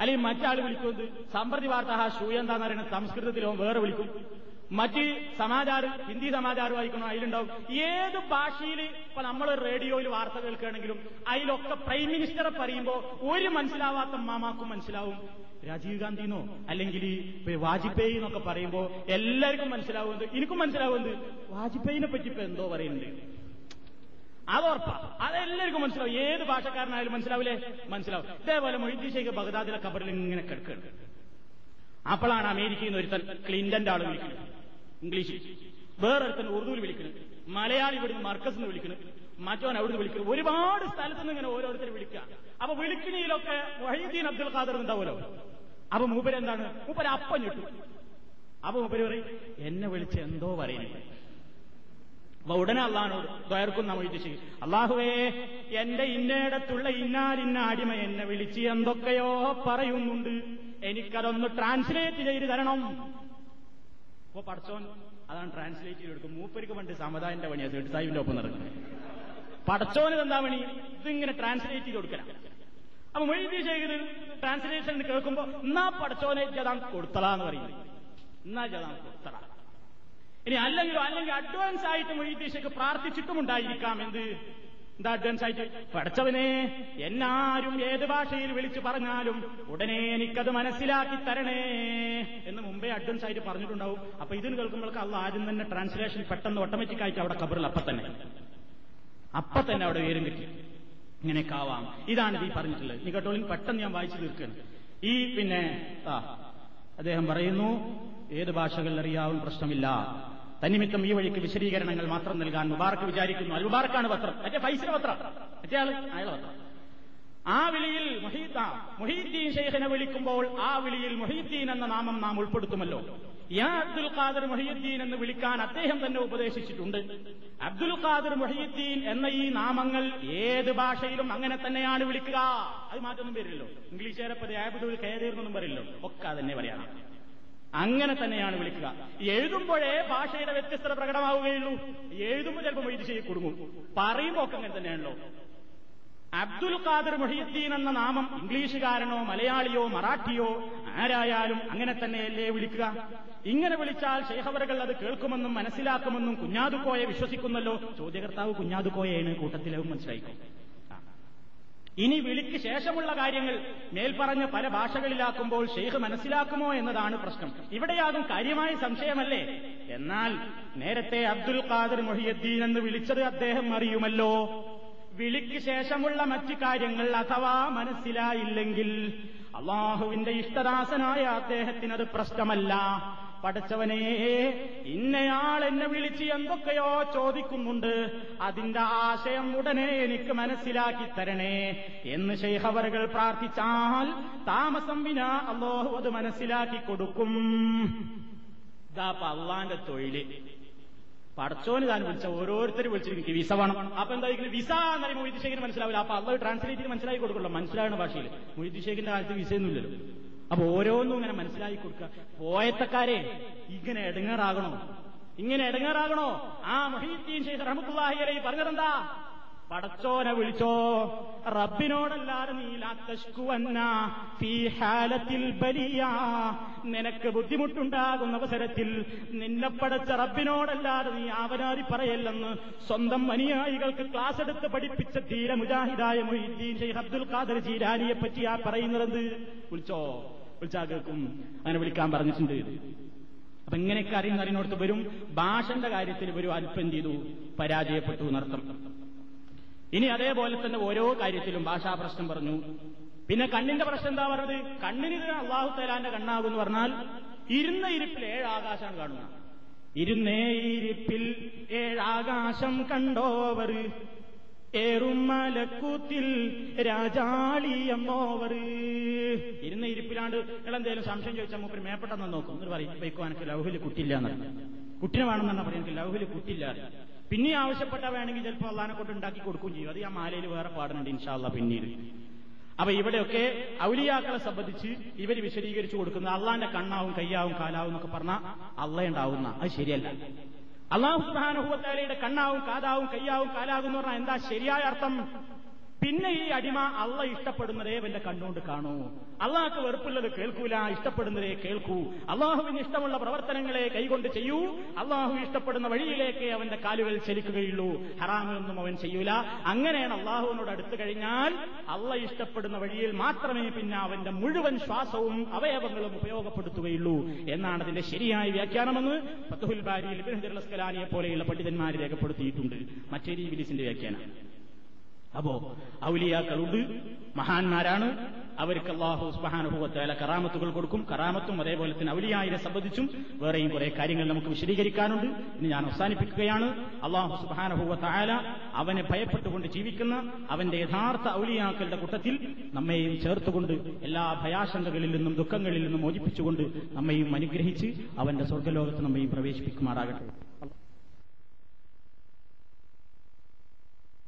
അല്ലെങ്കിൽ മറ്റാൾ വിളിക്കുന്നത് സമ്പ്രതി വാർത്ത ശൂയന്താന്ന് പറയുന്നത് സംസ്കൃതത്തിലോ വേറെ വിളിക്കും. മറ്റ് സമാചാരം ഹിന്ദി സമാചാരം വായിക്കണം അതിലുണ്ടാവും. ഏത് ഭാഷയിൽ ഇപ്പൊ നമ്മൾ റേഡിയോയിൽ വാർത്ത കേൾക്കുകയാണെങ്കിലും അതിലൊക്കെ പ്രൈം മിനിസ്റ്ററെ പറയുമ്പോൾ ഒരു മനസ്സിലാവാത്ത മാമാക്കും മനസ്സിലാവും. രാജീവ് ഗാന്ധിന്നോ? അല്ലെങ്കിൽ വാജ്പേയി എന്നൊക്കെ പറയുമ്പോൾ എല്ലാവർക്കും മനസ്സിലാവുന്നത് എനിക്കും മനസ്സിലാവുന്നത് വാജ്പേയിനെ പറ്റി ഇപ്പൊ എന്തോ പറയുന്നുണ്ട്. അതോർപ്പ. അതെല്ലാവർക്കും മനസ്സിലാവും. ഏത് ഭാഷക്കാരനായാലും മനസ്സിലാവില്ലേ? മനസ്സിലാവും. ഇതേപോലെ ഷെയ്ഖ് ബഗ്ദാദിലെ കബറിൽ ഇങ്ങനെ കിടക്കുകയാണ് അപ്പോഴാണ് അമേരിക്കയിൽ നിന്ന് ഒരുത്തൻ ക്ലിന്റന്റെ ആൾ വിളിക്കുന്നത്. ഇംഗ്ലീഷിൽ. വേറൊരുത്തൻ ഉറുദുവിൽ വിളിക്കുന്നത്. മലയാളി ഇവിടുന്ന് മർക്കസ് എന്ന് വിളിക്കുന്നത് മറ്റവൻ അവിടുന്ന് വിളിക്കുന്നത് ഒരുപാട് സ്ഥലത്ത് നിന്ന് ഇങ്ങനെ ഓരോരുത്തർ വിളിക്കുക. അപ്പൊ വിളിക്കുന്നതിലൊക്കെ വഹീദ്ദീൻ അബ്ദുൽ ഖാദർ ഉണ്ടാവുമല്ലോ. അപ്പൊ മൂപ്പര് എന്താണ് മൂപ്പര് അപ്പം ഞെട്ടു. അപ്പൊ മൂപ്പര് പറയും എന്നെ വിളിച്ച് എന്തോ പറയുന്നത് അപ്പൊ ഉടനെ അള്ളഹാനോട് ദ്വയർക്കുന്ന മൊയ്ത് ചെയ്യും. അള്ളാഹുവേ എന്റെ ഇന്നയിടത്തുള്ള ഇന്നാലിന്ന അടിമ എന്നെ വിളിച്ച് എന്തൊക്കെയോ പറയുന്നുണ്ട്. എനിക്കതൊന്ന് ട്രാൻസ്ലേറ്റ് ചെയ്ത് തരണം. അപ്പൊ പടച്ചോൻ അതാണ് ട്രാൻസ്ലേറ്റ് ചെയ്ത് കൊടുക്കും. മൂപ്പരിക്ക് പണ്ട് സമതാന്റെ പണിയാ. സേട്ട് സാഹിബിന്റെ ഒപ്പം നടക്കുന്നത്. പടച്ചോന് എന്താ പണി? ഇതിങ്ങനെ ട്രാൻസ്ലേറ്റ് ചെയ്ത് കൊടുക്കണം അപ്പൊ മൊയ്തി ചെയ്ത് ട്രാൻസ്ലേഷൻ കേൾക്കുമ്പോ എന്നാ പടച്ചോനെ ജതാം കൊടുത്തളാന്ന് പറയുന്നത് എന്നാ ജതാം കൊടുത്തളാ ഇനി അല്ലെങ്കിൽ അല്ലെങ്കിൽ അഡ്വാൻസ് ആയിട്ട് മൊയ്തീഷക്ക് പ്രാർത്ഥിച്ചിട്ടുമുണ്ടായിരിക്കാം. എന്ത്? എന്താ അഡ്വാൻസ് ആയിട്ട്? പഠിച്ചവനെ എന്നാരും ഏത് ഭാഷയിൽ വിളിച്ചു പറഞ്ഞാലും ഉടനെ എനിക്കത് മനസ്സിലാക്കി തരണേ എന്ന് മുമ്പേ അഡ്വാൻസ് ആയിട്ട് പറഞ്ഞിട്ടുണ്ടാവും. അപ്പൊ ഇതിന് കേൾക്കുമ്പോഴേക്ക് അള്ള ആദ്യം തന്നെ ട്രാൻസ്ലേഷൻ പെട്ടെന്ന് ഓട്ടോമാറ്റിക് ആയിട്ട് അവിടെ കബറിൽ അപ്പൊ തന്നെ. അപ്പൊ തന്നെ അവിടെ ഉയരം കിട്ടി. ഇങ്ങനെയൊക്കെ ആവാം. ഇതാണ് ഈ പറഞ്ഞിട്ടുള്ളത്. ഈ കേട്ടോളിൻ പെട്ടെന്ന് ഞാൻ വായിച്ചു തീർക്കുകയാണ്. ഈ പിന്നെ അദ്ദേഹം പറയുന്നു ഏത് ഭാഷകളിൽ അറിയാവും പ്രശ്നമില്ല. തന്നിമിത്തം ഈ വഴിക്ക് വിശദീകരണങ്ങൾ മാത്രം നൽകാൻ മുബാർക്ക് വിചാരിക്കുന്നു. അൽ മുബാർക്കാണ് പത്രം. മറ്റേ പൈസ പത്രം. മറ്റേ ആൾ പത്രം. ആ വിളിയിൽ മൊഹീദ്ദീൻ ഷെയ്ഖിനെ വിളിക്കുമ്പോൾ ആ വിളിയിൽ മൊഹീദ്ദീൻ എന്ന നാമം നാം ഉൾപ്പെടുത്തുമല്ലോ. യാ അബ്ദുൽ ഖാദർ മൊഹീദ്ദീൻ എന്ന് വിളിക്കാൻ അദ്ദേഹം തന്നെ ഉപദേശിച്ചിട്ടുണ്ട്. അബ്ദുൽ ഖാദർ മൊഹീദ്ദീൻ എന്ന ഈ നാമങ്ങൾ ഏത് ഭാഷയിലും അങ്ങനെ തന്നെയാണ് വിളിക്കുക. അത് മാറ്റൊന്നും വരില്ലല്ലോ. ഇംഗ്ലീഷുകാരെ അബ്ദുൽ ഖേദീർ എന്നൊന്നും ഒക്കെ തന്നെ പറയണം അങ്ങനെ തന്നെയാണ് വിളിക്കുക. എഴുതുമ്പോഴേ ഭാഷയുടെ വ്യത്യസ്തത പ്രകടമാവുകയുള്ളൂ. എഴുതുമ്പോൾ ചിലപ്പോൾ ചെയ്ത് കൊടുങ്ങും. പറയുമ്പോൾ ഒക്കെ അങ്ങനെ തന്നെയാണല്ലോ. അബ്ദുൽ ഖാദർ മൊഹീദ്ദീൻ എന്ന നാമം ഇംഗ്ലീഷുകാരനോ മലയാളിയോ മറാഠിയോ ആരായാലും അങ്ങനെ തന്നെയല്ലേ വിളിക്കുക. ഇങ്ങനെ വിളിച്ചാൽ ശേഖവറുകൾ അത് കേൾക്കുമെന്നും മനസ്സിലാക്കുമെന്നും കുഞ്ഞാതുക്കോയെ വിശ്വസിക്കുന്നല്ലോ. ചോദ്യകർത്താവ് കുഞ്ഞാതുക്കോയാണ് കൂട്ടത്തിലും മനസ്സിലായിക്കും? ഇനി വിളിക്ക് ശേഷമുള്ള കാര്യങ്ങൾ മേൽപ്പറഞ്ഞ പല ഭാഷകളിലാക്കുമ്പോൾ ഷെയ്ഖ് മനസ്സിലാക്കുമോ എന്നതാണ് പ്രശ്നം. ഇവിടെയാകും കാര്യമായ സംശയമല്ലേ? എന്നാൽ നേരത്തെ അബ്ദുൽ ഖാദർ മൊഹിയുദ്ദീൻ എന്ന് വിളിച്ചത് അദ്ദേഹം അറിയുമല്ലോ. വിളിക്ക് ശേഷമുള്ള മറ്റു കാര്യങ്ങൾ അഥവാ മനസ്സിലായില്ലെങ്കിൽ അള്ളാഹുവിന്റെ ഇഷ്ടദാസനായ അദ്ദേഹത്തിനത് പ്രശ്നമല്ല. പഠിച്ചവനെ ഇന്നയാൾ എന്നെ വിളിച്ച് എന്തൊക്കെയോ ചോദിക്കുന്നുണ്ട്. അതിന്റെ ആശയം ഉടനെ എനിക്ക് മനസ്സിലാക്കി തരണേ എന്ന് ശൈഹവറുകൾ പ്രാർത്ഥിച്ചാൽ താമസം വിന അള്ളാഹു അത് മനസ്സിലാക്കി കൊടുക്കും. ഇതാ അള്ളാന്റെ തൊഴിൽ. പടച്ചോന് താൻ വിളിച്ച ഓരോരുത്തർ വിളിച്ചിട്ട് എനിക്ക് വിസ വേണം. അപ്പൊ എന്തായിരിക്കും വിസ എന്ന് പറയുമ്പോൾ മൊയ്തി മനസ്സിലാവില്ല. അപ്പൊ അള്ളാഹ് ട്രാൻസ്ലേറ്റ് ചെയ്ത് മനസ്സിലാക്കി കൊടുക്കുള്ളൂ. മനസ്സിലാവുന്ന ഭാഷയിൽ മൊയ്തി കാലത്ത് വിസയൊന്നുമില്ലല്ലോ. അപ്പൊ ഓരോന്നും ഇങ്ങനെ മനസ്സിലാക്കി കൊടുക്കുക. പോയത്തക്കാരെ ഇങ്ങനെ എടുങ്ങാറാകണോ ഇങ്ങനെ എടുങ്ങാറാകണോ ആ മൊഹീദ്ദീൻ ഷെയ്ഖ് റഹ്മത്തുള്ളാഹി അലൈഹി പറഞ്ഞതെന്താ? പടച്ചോനെ വിളിച്ചോ റബ്ബിനോടല്ലാതെ നീ ലാത്തഷ്കുവന്ന ഫീ ഹാലത്തിൽ ബലിയ നിനക്ക് ബുദ്ധിമുട്ടുണ്ടാകുന്ന അവസരത്തിൽ നിന്നെ പടച്ച റബ്ബിനോടല്ലാതെ നീ ആവനാരി പറയല്ലെന്ന് സ്വന്തം അനുയായികൾക്ക് ക്ലാസ് എടുത്ത് പഠിപ്പിച്ച ധീര മുജാഹിദായ മൊയ്തീൻ ഷെയ്ഖ് അബ്ദുൽ ഖാദർ ജീരാനിയെ പറ്റി ആ പറയുന്നത് വിളിച്ചോ. വിളിച്ചാ കേൾക്കും അങ്ങനെ വിളിക്കാൻ പറഞ്ഞിട്ടുണ്ട്. അപ്പൊ ഇങ്ങനെയൊക്കെ അറിയുന്ന അറിയുന്നിടത്ത് വരും. ഭാഷന്റെ കാര്യത്തിൽ വരും അല്പം ചെയ്തു? പരാജയപ്പെട്ടു എന്നർത്ഥം. ഇനി അതേപോലെ തന്നെ ഓരോ കാര്യത്തിലും ഭാഷാ പ്രശ്നം പറഞ്ഞു. പിന്നെ കണ്ണിന്റെ പ്രശ്നം എന്താ പറഞ്ഞത്? കണ്ണിന് അള്ളാഹു തലാന്റെ കണ്ണാകും പറഞ്ഞാൽ ഇരുന്ന ഇരിപ്പിൽ ഏഴ് ആകാശം കാണുക ഇരുന്നേ ഇരിപ്പിൽ ഏഴാകാശം കണ്ടോവർ. ഏറും മലക്കൂത്തിൽ രാജാളിയമ്മോവർ. ഇരുന്ന് ഇരിപ്പിലാണ്ട് എന്തെങ്കിലും സംശയം ചോദിച്ചാൽ മൂപ്പര് മേപ്പെട്ടെന്ന് നോക്കും. എന്നിട്ട് പറയും വൈക്കോ എനിക്ക് ലൗഹിൽ കുട്ടില്ല എന്ന് കുട്ടിനെ വേണമെന്നാണ് പറയും. എനിക്ക് ലൗഹിൽ കുട്ടില്ല പിന്നെ ആവശ്യപ്പെട്ട വേണമെങ്കിൽ ചിലപ്പോൾ അള്ളഹാനെ കൊണ്ട് ഉണ്ടാക്കി കൊടുക്കുകയും ചെയ്യും. അത് ആ മാലയിൽ വേറെ പാടുന്നുണ്ട് ഇൻഷാല്ല പിന്നീട്. അപ്പൊ ഇവിടെയൊക്കെ ഔലിയാക്കളെ സംബന്ധിച്ച് ഇവർ വിശദീകരിച്ചു കൊടുക്കുന്ന അള്ളാന്റെ കണ്ണാവും കയ്യാവും കാലാവും എന്നൊക്കെ പറഞ്ഞാൽ അള്ളയുണ്ടാവുന്ന. അത് ശരിയല്ല. അള്ളാഹു സുബാനുഭവത്താലയുടെ കണ്ണാവും കാതാവും കയ്യാവും കാലാകും എന്ന് പറഞ്ഞാൽ എന്താ ശരിയായ അർത്ഥം? പിന്നെ ഈ അടിമ അള്ള ഇഷ്ടപ്പെടുന്നതേ അവന്റെ കണ്ണുകൊണ്ട് കാണൂ. അള്ളാഹ്ക്ക് വെറുപ്പുള്ളത് കേൾക്കൂല ഇഷ്ടപ്പെടുന്നതേ കേൾക്കൂ. അള്ളാഹുവിന് ഇഷ്ടമുള്ള പ്രവർത്തനങ്ങളെ കൈകൊണ്ട് ചെയ്യൂ. അള്ളാഹു ഇഷ്ടപ്പെടുന്ന വഴിയിലേക്ക് അവന്റെ കാലുകൾ ചലിക്കുകയുള്ളൂ. ഹറാമൊന്നും അവൻ ചെയ്യൂല. അങ്ങനെയാണ് അള്ളാഹുവിനോട് അടുത്തു കഴിഞ്ഞാൽ അള്ള ഇഷ്ടപ്പെടുന്ന വഴിയിൽ മാത്രമേ പിന്നെ അവന്റെ മുഴുവൻ ശ്വാസവും അവയവങ്ങളും ഉപയോഗപ്പെടുത്തുകയുള്ളൂ. എന്നാണ് അതിന്റെ ശരിയായ വ്യാഖ്യാനമെന്ന് ഫത്തുഹുൽ ബാരിയിൽ അസ്കലാനിയെ പോലെയുള്ള പണ്ഡിതന്മാർ രേഖപ്പെടുത്തിയിട്ടുണ്ട്. മറ്റേരി ബിലിസിന്റെ വ്യാഖ്യാനം. അപ്പോ ഔലിയാക്കളുണ്ട് മഹാന്മാരാണ്. അവർക്ക് അള്ളാഹു സുബാനുഭവത്തേല കറാമത്തുകൾ കൊടുക്കും. കറാമത്തും അതേപോലെ തന്നെ ഔലിയായിനെ സംബന്ധിച്ചും വേറെയും കുറെ കാര്യങ്ങൾ നമുക്ക് വിശദീകരിക്കാനുണ്ട്. ഇനി ഞാൻ അവസാനിപ്പിക്കുകയാണ്. അള്ളാഹു സുബാനുഭവത്തായാല അവനെ ഭയപ്പെട്ടുകൊണ്ട് ജീവിക്കുന്ന അവന്റെ യഥാർത്ഥ ഔലിയാക്കളുടെ കൂട്ടത്തിൽ നമ്മെയും ചേർത്തുകൊണ്ട് എല്ലാ ഭയാശങ്കകളിൽ നിന്നും ദുഃഖങ്ങളിൽ നിന്നും മോചിപ്പിച്ചുകൊണ്ട് നമ്മെയും അനുഗ്രഹിച്ച് അവന്റെ സ്വർഗലോകത്ത് നമ്മെയും പ്രവേശിപ്പിക്കുമാറാകട്ടെ.